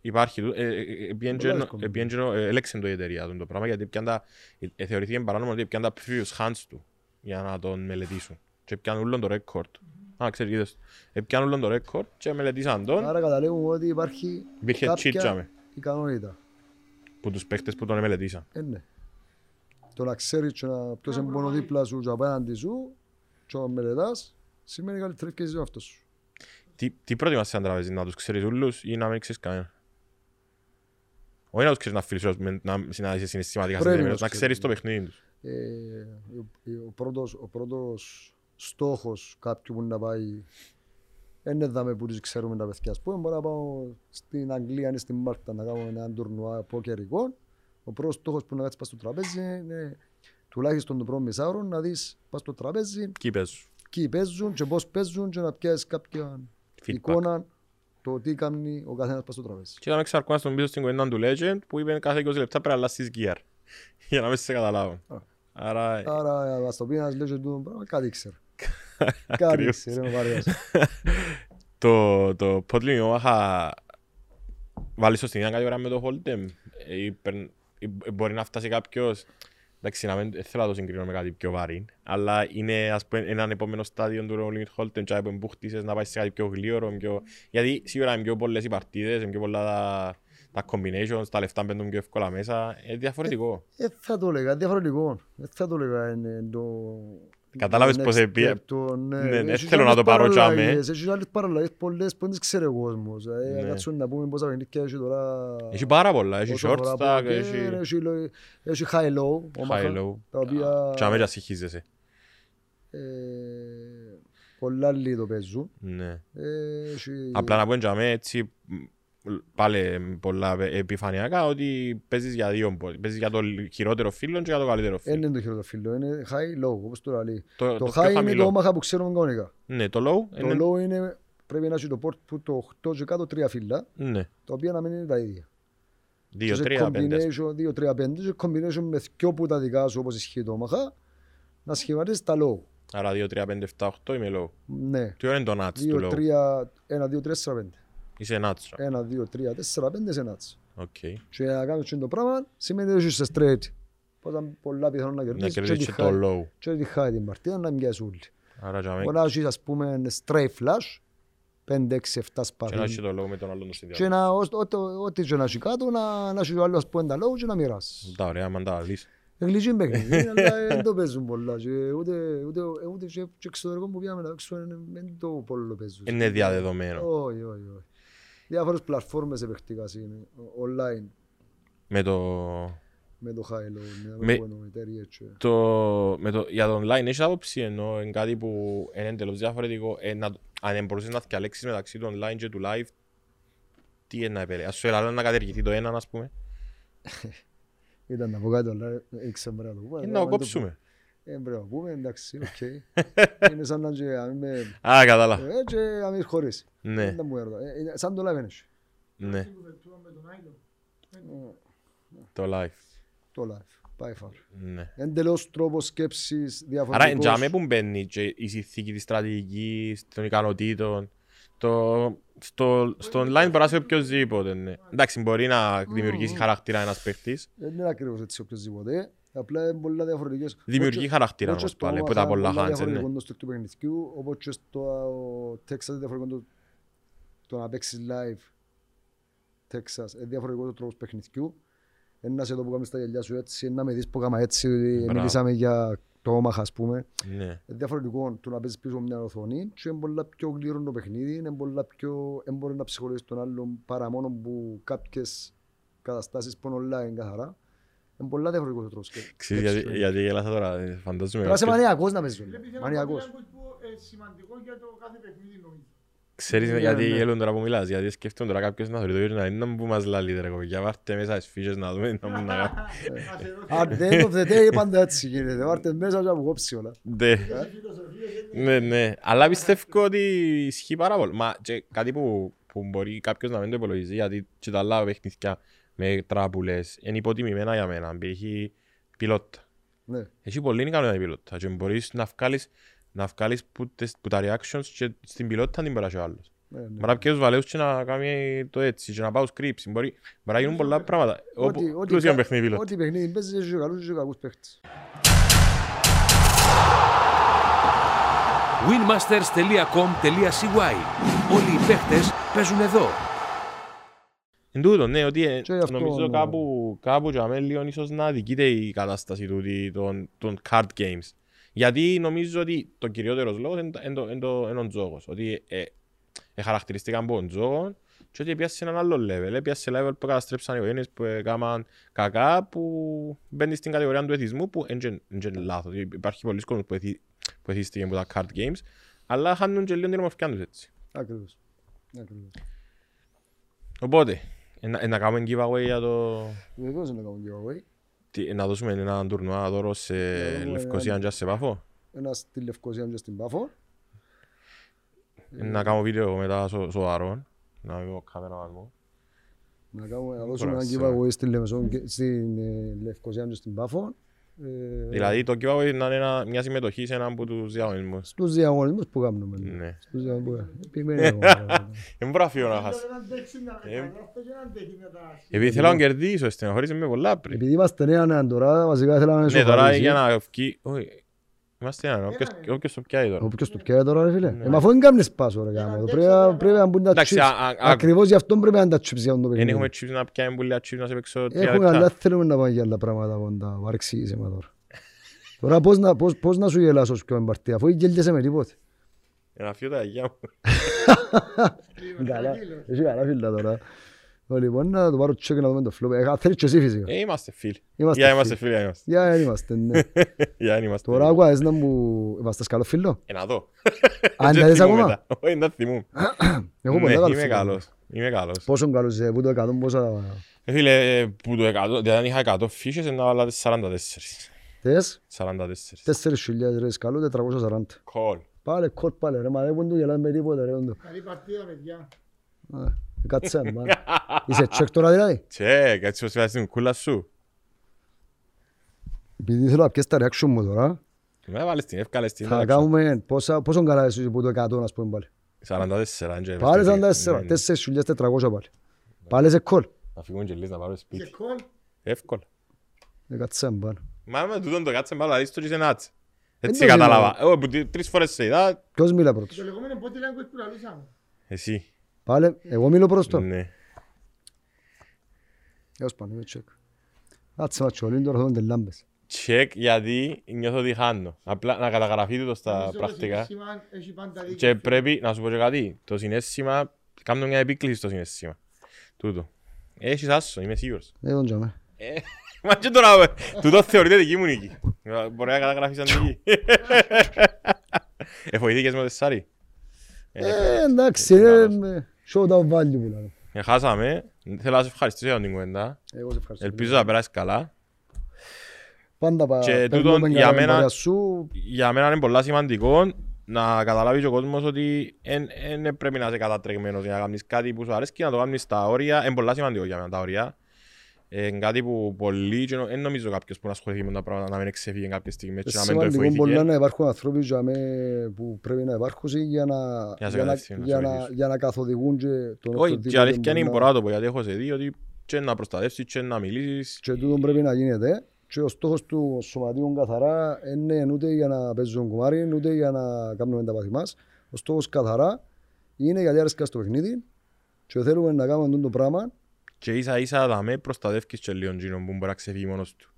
Υπάρχει, του- ε, ε, ε, πιέν και Πολλά νο- εύκολο. ε, πιέν και νο- ε, έλεξε το η εταιρεία του το πράγμα γιατί πιάν τα, ε, ε, θεωρηθήκε παράνομο ότι πιάν τα previous hands του για να τον μελετήσουν. Και πιάν όλον το record. Α, ξέρεις, είδες. Ε, πιάν όλον το record και μελετήσαν τον Άρα καταλήγουμε ότι υπάρχει Υπήρχε cheat κάποια τζάμε. ικανότητα. που τους παίχτες που τον μελετήσαν. Ε, ναι. Το να ξέρεις και να ποιος είναι μόνο δίπλα σου και απέναντι σου και να μελετάς σημαίνει καλύτερη ευκαιρία σε αυτό σου. Τι, τι προτιμάς σαν τραπέζι, να τους ξέρεις όλους ή να μην ξέρεις κανένα. Όχι να τους ξέρεις να φιλισούς, με- να συναντήσεις συναισθηματικά Πρέπει να συνδεδεμένους, τους να ξέρεις το ξέρεις. παιχνίδι τους. Ε, ο, ο, πρώτος, ο πρώτος στόχος κάποιου που να πάει δεν είναι δάμε που τους ξέρουμε τα παιδιά. Ας πούμε, μπορώ να πάω στην Αγγλία ή στην Μάλτα να κάνω ένα τουρνουά ποκερικό. Ο πρώτος στόχος που να κάτσεις πας στο τραπέζι είναι τουλάχιστον το πρώτο μισάωρο να δεις πας στο τραπέζι Εκεί παίζουν; ποιοι παίζουν και πώς παίζουν και να πιάσεις κάποια Feedback. εικόνα το τι κάνει ο καθένας πας στο τραπέζι. Και είδαμε ξαρκούνα στον πίσω στην κουβέντα του Legend που είπε κάθε 20 λεπτά πρέπει να αλλάσεις gear. Για να μην σε καταλάβουν. Α. Άρα, Άρα ας το πει ένας λέει και τούτο πράγμα, κάτι ήξερε. κάτι Ακριβώς. ήξερε, είναι βαρέας. το, το Potlim είχα βάλεις στο στην ίδια κατηγορία με το Hold'em. Ε, ή περν- ή Μπορεί να φτάσει κάποιος Εντάξει, να μην δεν θέλω να το συγκρίνω με κάτι πιο βαρύ, αλλά είναι ας πούμε έναν επόμενο στάδιο του Rolling Hold'em και που εμπούχτησες να πάει σε κάτι πιο γλύωρο, πιο... γιατί σίγουρα είναι πιο πολλές οι παρτίδες, είναι πιο πολλά τα, τα combinations, τα λεφτά μπαίνουν πιο εύκολα μέσα, είναι διαφορετικό. Ε, θα το έλεγα, διαφορετικό. Ε, θα το έλεγα, είναι το... Κατάλαβες το πως next επί- step, το- Ναι, ναι, ναι, Έχεις θέλω να άλλες το πάρω τζάμε. παραλλαγές, Έχεις άλλες παραλλαγές πολλές που δεν τις ξέρει ο κόσμος. Ε, Ναι. κάτσουν να πούμε πόσα παιχνίδια έχει τώρα... Έχει πάρα πολλά, έχει όσο short φορά stack, poker, έχει έχει lo- έχει high-low, όμαχα, high-low, τα οποία και αμέσως συγχύζεσαι. ε, πολλά λίγοι το παίζουν. Ναι. Ε, έχει- Απλά να πω για μέ έτσι μ, πάλι πολλά επιφανειακά ότι παίζεις για δύο πόλεις. Παίζεις για το χειρότερο φίλο και για το καλύτερο ε, φίλο. Είναι το χειρότερο φίλο, είναι high low, όπως το λέει. Το, το, high είναι το όμαχα που ξέρουμε κανονικά. Ναι, το low το είναι... low είναι πρέπει να έχει το port που το 8 και κάτω τρία φύλλα, ναι. τα οποία να μην είναι τα ίδια. 2-3-5. 2-3-5 και combination με δυο που τα δικά σου όπως ισχύει το όμαχα, να σχηματίσεις τα low. Άρα 2-3-5-7-8 είμαι low. Ναι. Τι είναι το nuts του low; 1-2-3-4-5. Είσαι nuts. ρε. Ένα, δύο, τρία, τέσσερα, πέντε είσαι nuts. Οκ. Και να κάνεις αυτό το πράγμα σημαίνει ότι είσαι straight. Οπότε πολλά πιθανόν να Να κερδίσεις κερδίσεις τη και το high- low. και τη high την παρτίδα να μοιάζει όλοι. Άρα για μέ- Μπορεί να έχεις ας πούμε straight flush, 5, 6, 7 και να έχει σπαθί. το low με τον άλλον το Και συνδυασμό. να, ό- ό- ό,τι και να έχει κάτω, να, να έχει ο άλλος που είναι τα low και να μοιράσεις. Τα ωραία, μαν τα λύσεις. Εγλυκή παιχνίδι, αλλά δεν το παίζουν πολλά. Και ούτε, ούτε, ούτε και και εξωτερικό που πήγαμε να παίξουμε, δεν το πολύ παίζουν. Είναι διαδεδομένο. Όχι, όχι, όχι. Διάφορες πλατφόρμες επεκτικάς είναι, online, Με το... με το high-low, Με- με το εταιρείες και... το, με το, για το online έχεις άποψη ενώ είναι κάτι που είναι εντελώς διαφορετικό ε, να, αν μπορούσες να διαλέξεις μεταξύ του online και του live τι είναι να επέλεγες, ας σου έλα να κατεργηθεί το ένα ας πούμε. Ήταν να πω κάτι, αλλά ήξερα να το πούμε. είναι να το κόψουμε Ε, πρέπει να πούμε, εντάξει, οκ. Είναι σαν να και να μην με... Α, κατάλαβα, Ε, και να μην χωρίσει. ναι, Δεν μου έρθω. Ε, είναι Σαν το live είναι. ναι, που βελτιώνω με τον Άγιο. το live, Το live, by far. ναι. Εντελώς τρόπος σκέψης Άρα διαφορετικός. είναι τζάμε που μπαίνει και η συνθήκη της στρατηγικής, των ικανοτήτων το, στο, στο online μπορεί να είσαι οποιοςδήποτε, ναι. Εντάξει, μπορεί να δημιουργήσει χαρακτήρα ένας παίχτης. Δεν είναι ακριβώς έτσι οποιοςδήποτε. Απλά είναι πολλά διαφορετικές. Δημιουργεί Όχι- χαρακτήρα όχι όμως στο πάλι, που Omaha τα πολλά πολλά hands, ναι. διαφορετικό το στυλ του παιχνιδιού, όπως και στο Texas είναι διαφορετικό το, το να παίξεις live Texas. Είναι διαφορετικό το τρόπος παιχνιδιού. Ένα να σε δω που κάνεις τα γυαλιά σου έτσι, να με δεις που κάμα έτσι, Μπράβο. μιλήσαμε για το Omaha ας πούμε. Ναι. Είναι διαφορετικό το να παίζεις πίσω από μια οθόνη και είναι πολλά πιο γλύρο το παιχνίδι, είναι πολλά πιο... δεν μπορεί να ψυχολογείς τον άλλον παρά μόνο που κάποιες καταστάσεις που είναι online καθαρά. Είναι πολλά διαφορετικό το τρόπο σκέψης. Ξέρεις γιατί, γιατί γέλασα τώρα, ε, φαντάζομαι. Πρέπει να είσαι κάποιος- μανιακός να παίζεις. Πρέπει να Μανιακός. είναι που ε, σημαντικό για το κάθε παιχνίδι νομίζω. Ξέρεις Ναι, γιατί ναι. γέλουν τώρα που μιλάς, γιατί σκέφτομαι τώρα κάποιος να θεωρεί το γύρω να είναι να μου μας λαλεί ρε κοπιά, βάρτε μέσα τις φύσες να δούμε να μου να κάνει. Ας εδώ At the end of the day πάντα έτσι γίνεται. Βάρτε μέσα και αποκόψει όλα. Ναι. φιλοσοφίες είναι Ναι, ναι. Αλλά πιστεύω ότι ισχύει πάρα πολύ. Μα και κάτι που, που μπορεί κάποιος να μην το υπολογίζει, γιατί και τα άλλα παιχνίδια με τράπουλες είναι υποτιμημένα για μένα. Έχει πιλότα. Ναι. Έχει πολύ ικανότητα η πιλότα και μπορείς να βγάλεις, να βγάλεις που, τες- που τα reactions και στην πιλότα την περάσει ο άλλος. Ναι, ναι. Μπορεί να πιέζεις τους βαλέους και να κάνει το έτσι και να πάω σκρίψη. Μπορεί, μπορεί να γίνουν πολλά πράγματα. Ό,τι- Όπου- ό,τι πλούσιο κα- παιχνίδι πιλότ. Ό,τι παιχνίδι παίζεις έχει και καλούς και κακούς παίχτες. winmasters.com.cy Όλοι οι παίχτες παίζουν εδώ. Εν τούτο, ναι, ότι ε, Και γι' αυτό, νομίζω ναι. κάπου, κάπου για μένα λίγο ίσως να δικείται η κατάσταση τούτη των, των card games. Γιατί νομίζω ότι το κυριότερος λόγος είναι, το- είναι, το- είναι, το- είναι ο τζόγος. Ότι ε, ε, χαρακτηριστικά από τον τζόγο και ότι πιάσει σε έναν άλλο level. Ε, πιάσει σε level που καταστρέψαν οι οικογένειες που έκαναν κακά που μπαίνει στην κατηγορία του εθισμού που είναι είναι λάθος. Υπάρχει πολλοί κόσμος που, εθι, που εθίστηκε από τα card games αλλά χάνουν και λίγο την ομορφιά τους έτσι. Ακριβώς. Ακριβώς. Οπότε, ε, να- ε, να κάνουμε giveaway για το... Βεβαίως είναι να κάνουμε giveaway. Τι, να δώσουμε έναν τουρνουά δώρο σε δούμε Λευκοσία έναν- και σε Πάφο. Ένα στη Λευκοσία και στην Πάφο. Να κάνω βίντεο μετά σο- σοβαρό. Να μην πω κάμερα μου. Να, κάνουμε, να δώσουμε ένα Μπράβο. giveaway στη Λεμεσόν και- στην ε, Λευκοσία και στην Πάφο. Ε, Δηλαδή το giveaway να είναι ένα- μια συμμετοχή σε έναν από τους διαγωνισμούς. Στους διαγωνισμούς που κάνουμε. Ναι. Στους διαγωνισμούς που κάνουμε. Επιμένω εγώ. Δεν μπορώ να φύγω να Θέλω χάσω. να αντέξει να Ε, μεταγράφω και να αντέχει με τα... Επειδή θέλω να κερδίσω, στενοχωρήσε με πολλά πριν. Επειδή είμαστε νέα νέα τώρα, βασικά ήθελα να Ναι, τώρα ισοφαρίσει. για να βγει... Όχι, είμαστε έναν, όποιος- Ένα, ναι. όποιος το πιάει τώρα. Όποιος το πιάει τώρα ρε φίλε. Ε, μα αφού δεν κάνεις πάσο ρε γάμο. αντέξω, Πρέπει να- ρε, Πρέπει να μπουν τα Εντάξει, chips. α- α- α- Ακριβώς γι' αυτό πρέπει να είναι τα chips για το Δεν έχουμε παιχνίδι. chips να πιάμε πολλά chips να σε παίξω τρία Έχουμε αλλά λεπτά. θέλουμε να πάμε για άλλα πράγματα κοντά. Παρεξήγησε με τώρα. Τώρα πώς να, πώς, πώς να σου γελάσω σου πιο εμπαρτία, αφού γέλιεσαι με τίποτε. Ένα φύο τα αγιά μου. Καλά, έχει καλά φίλα τώρα. Λοιπόν, να το πάρω τσέκ να δούμε το φλόπ. Ε, θέλεις και εσύ φυσικά. Ε, είμαστε φίλοι. Είμαστε Για είμαστε φίλοι. φίλοι, για είμαστε. Για δεν είμαστε, ναι. Για δεν είμαστε Τώρα φίλοι. άκουα να μου... Είμαστε καλό φίλο. Ε, να δω. Αν Δεν τα δεις θυμούμαι ακόμα. τα. Όχι, δεν θυμούμαι. Εγώ Ναι, πολλά καλό είμαι φίλο. καλός. Είμαι καλός. Πόσο καλός είσαι, που το 100 πόσα... Ε, Φίλε, ε, που το 100, δηλαδή αν είχα 100 φύσες να βάλατε 44. Τες, 44. 4.000 ρε καλό, 440. Κολ. Πάλε, κόρ πάλε ρε, μα δεν μπορούν του γελάνε με τίποτε ρε. όντω. Καλή παρτίδα, παιδιά. Α, Κάτσε, μάνα. Είσαι τσεκ τώρα δηλαδή; Τσεκ, έτσι πως βάζεις την κούλα σου. Επειδή θέλω να πιέσεις τα reaction μου τώρα, Με βάλεις την, εύκαλες την. θα εντάξει. κάνουμε πόσα, πόσο καλά είσαι που το 100 ας πούμε πάλι. 44, αν και Πάλι είμαστε 44, εκεί. Ναι, ναι. 4.400 πάλι. Πάλι σε κόλ. Να φύγουν και λες να πάρω Και σπίτι. κόλ. Εύκολα. Ε, Κάτσε, μάνα. Μα με τούτον το κάτσε μπάλα, δεις το και σε νάτσε. Δεν Έτσι το κατάλαβα. Εγώ που τρει- τρεις φορές σε είδα, Ποιος μιλά πρώτος; Το λεγόμενο body language που λαλούσαμε. εσύ. Πάλι, εγώ μιλώ πρώτος τώρα. Ναι. Έως πάνω, είμαι τσεκ. Κάτσε μα τσολίν τώρα θέλουν τις λάμπες. Τσεκ γιατί νιώθω ότι χάνω. Απλά να καταγραφεί το στα Νομίζω το πρακτικά. συναίσθημα έχει πάντα δίκιο. Και πρέπει να σου πω και κάτι. Το συνέστημα, κάνω μια επίκληση στο συνέστημα. Τούτο. Έχεις άσο, είμαι σίγουρος. Ε, τον τζαμέ. Ε, Μα και τώρα, ε, τούτο θεωρείται δική μου νίκη. Ε, Μπορεί να καταγραφείς σαν νίκη. Εφοηθήκες με το Σάρι. Ε, εντάξει, είναι ε, καλός. με showdown value που λένε. Ε, Χάσαμε. Θέλω να σε ευχαριστήσω για την κουβέντα. Εγώ σε ευχαριστώ. Ελπίζω να περάσεις καλά. Πάντα πα- Και παίρνουμε τούτον για καλά μένα- παρέα σου. Για μένα είναι πολύ σημαντικό να καταλάβει και ο κόσμος ότι δεν πρέπει να είσαι κατατρεγμένος για να κάνεις κάτι που σου αρέσει και να το κάνεις στα όρια. Είναι πολύ σημαντικό για μένα τα όρια. Ε, Είναι κάτι που πολλοί, και νο- δεν νομίζω κάποιος που να ασχοληθεί με τα πράγματα να μην εξεφύγει κάποιες στιγμές και να μην το Σημαντικό πολλά εφοήθηκε. να υπάρχουν άνθρωποι για με, που πρέπει να υπάρχουν για να, Για να σε για να, κατευθύνουν, να για σε να, βοηθήσουν. για να καθοδηγούν και τον Όχι, οποιοδήποτε και αλήθεια είναι μπορεί μπορώ να το πω γιατί έχω σε δει ότι και να προστατεύσεις και να μιλήσεις. Και τούτο πρέπει να γίνεται. Και ο στόχος του σωματείου καθαρά είναι ούτε για να παίζουν κουμάρι, ούτε για να κάνουμε τα πάθη μας. Ο στόχος καθαρά είναι γιατί άρεσκα στο παιχνίδι και θέλουμε να κάνουμε αυτό το πράγμα Και ίσα ίσα δαμέ προστατεύεις και λίγο εκείνον που μπορεί να ξεφύγει μόνος του.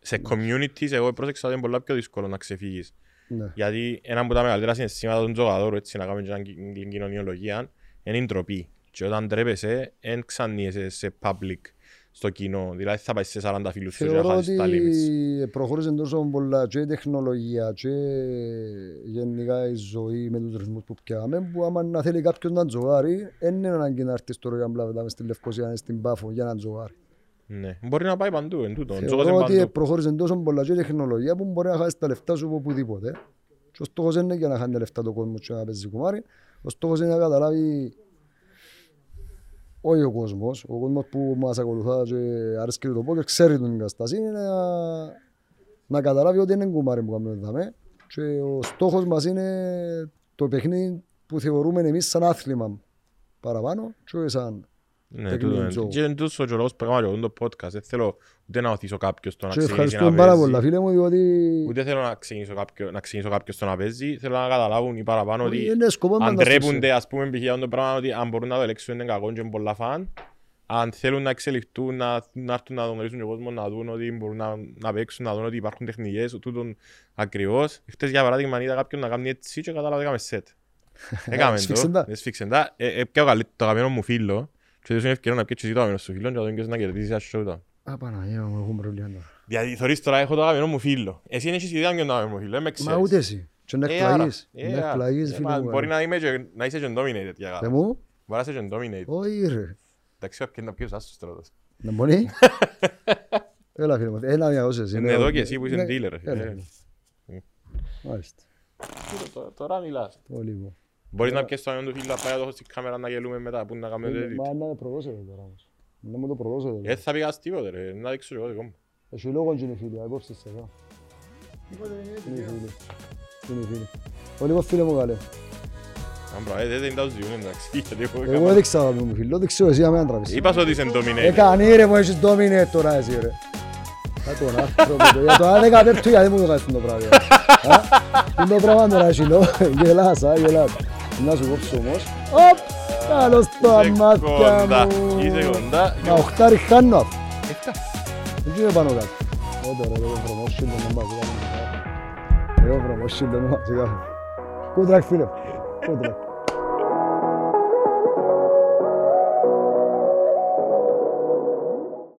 Σε communities εγώ πρόσεξα ότι είναι πολλά πιο δύσκολο να ξεφύγεις. ναι. Γιατί ένα από τα μεγαλύτερα συναισθήματα των τζογαδόρων, έτσι να κάνουμε και μια κοινωνιολογία, είναι η ντροπή. Και όταν τρέπεσαι, δεν ξανοίεσαι σε public, στο κοινό. Δηλαδή θα πάει σε 40 φίλους σου και να Θεωρώ χάσεις τα limits. ότι προχώρησε τόσο πολλά και η τεχνολογία και γενικά η ζωή με τους ρυθμούς που πιάμε που άμα να θέλει κάποιος να τζογάρει δεν είναι ανάγκη να έρθεις στο Ρογιάν Πλάβετα μες στη Λευκοσία ή στην Πάφο για να τζογάρει. Ναι. Μπορεί να πάει παντού, εν τούτο. Ο τζόγος Θεωρώ είναι ότι παντού. προχώρησε τόσο πολλά και η τεχνολογία που μπορεί να χάσεις τα λεφτά σου από οπουδήποτε. Και ο στόχος είναι για να χάνει τα λεφτά το κόσμο και να παίζει κουμάρι. Ο στόχος είναι να καταλάβει όχι ο κόσμος, ο κόσμος που μας ακολουθά και αρέσκει το πόκερ, ξέρει την κατάσταση, είναι να, να καταλάβει ότι είναι κουμάρι που κάνουμε εδώ. Και ο στόχος μας είναι το παιχνίδι που θεωρούμε εμείς σαν άθλημα παραπάνω και όχι σαν Ναι, τεχνικό τούτο είναι. τζόγο. Και είναι τούτος ο λόγος που έκανα και εγώ το podcast. Δεν θέλω ούτε να οθήσω κάποιον στο να Και ξεκινήσει να ευχαριστούμε πάρα παίζει. πολλά φίλε μου διότι Ούτε θέλω να ξεκινήσω κάποιο- να ξεκινήσω κάποιον στο να παίζει. Θέλω να καταλάβουν οι παραπάνω ότι είναι σκοπό να αν τα τρέπονται ας πούμε π.χ. αυτό το πράγμα ότι αν μπορούν να το ελέγξουν είναι κακό και είναι πολλά φαν αν θέλουν να εξελιχθούν, να, να έρθουν να τον γνωρίσουν τον κόσμος, να δουν ότι μπορούν να, να παίξουν, να δουν ότι υπάρχουν τεχνικές, τούτον ακριβώς. Χτες για παράδειγμα είδα κάποιον να κάνει έτσι και κατάλαβα ότι έκαμε σετ. Έκαμε Σφίξεν το, τα. έσφιξεν τα. Ε, ε, πιάω καλή- το αγαπημένο μου φίλο και τους είναι ευκαιρία να πιέξει το αγαπημένο σου φίλο και να τον πιέσεις να κερδίσεις ένα showdown. Α, Παναγία μου, έχουμε προβλήματα. Δηλαδή, θωρείς τώρα, έχω το αγαπημένο μου φίλο. Εσύ δεν έχεις ιδέα ποιο είναι το αγαπημένο μου φίλο, δεν με Μα ξέρεις. ούτε εσύ. Και να Ε, άρα. εκπλαγείς. Ε, Να άρα. εκπλαγείς Ε, φίλε μα μου. Μπορεί να είμαι και- να είσαι και dominated για Θε καλά. μου, Μπορεί να είσαι και dominated. όχι ρε. Εντάξει, ο ποιον- ο ποιος άσος στρατός. Να μπορεί. Έλα φίλε μου, έλα μια όσες. Είναι εδώ και εσύ που είσαι Ναι, dealer, ρε. έλα, Ε. έλα. Μάλιστα. Τω- Τώρα μιλάς. Πολύ λοιπόν. Μπορείς να πιέσεις το amiόν του φίλου, να πάει να το έχω στην κάμερα να γελούμε μετά, που να κάνουμε το edit. Μα να με προδώσετε τώρα όμως. Να μου το προδώσετε. Ε, θα πήγα τίποτε ρε, να δείξω εγώ δικό μου. Έχει λόγο και είναι φίλοι, απόψε σε εδώ. Τίποτε δεν Είναι είναι. φίλοι. Είναι φίλοι. Πολύ λοιπόν φίλε μου καλέ. Αν πράγμα, ε, δεν τα ζητούν εντάξει, γιατί εγώ Εγώ έκανα- έδειξα αγαπη μου φίλο, δείξε εσύ αμένα τραβήσεις. Είπας σου ότι είσαι dominated. Ε, κανεί ρε μου, έχεις dominate τώρα εσύ ρε. Θα τον άνθρωπο, το- για το άδεκα πέπτου γιατί μου το κάνεις το πράγμα. Α, Τι το πράγμα τώρα εσύ λόγω, γελάς, α, γελάς. Να σου κόψω όμως. Οπ, καλώς τα Είσαι μάτια κοντά, μου. είσαι κοντά. Μα οχτάρι χάνω αυτό. Εφτά. Δεν είναι πάνω κάτω. Ε, τώρα εγώ promotion δεν μας κάνω. Εγώ promotion δεν μας κάνω. Κούτρακ φίλε. Κούτρακ.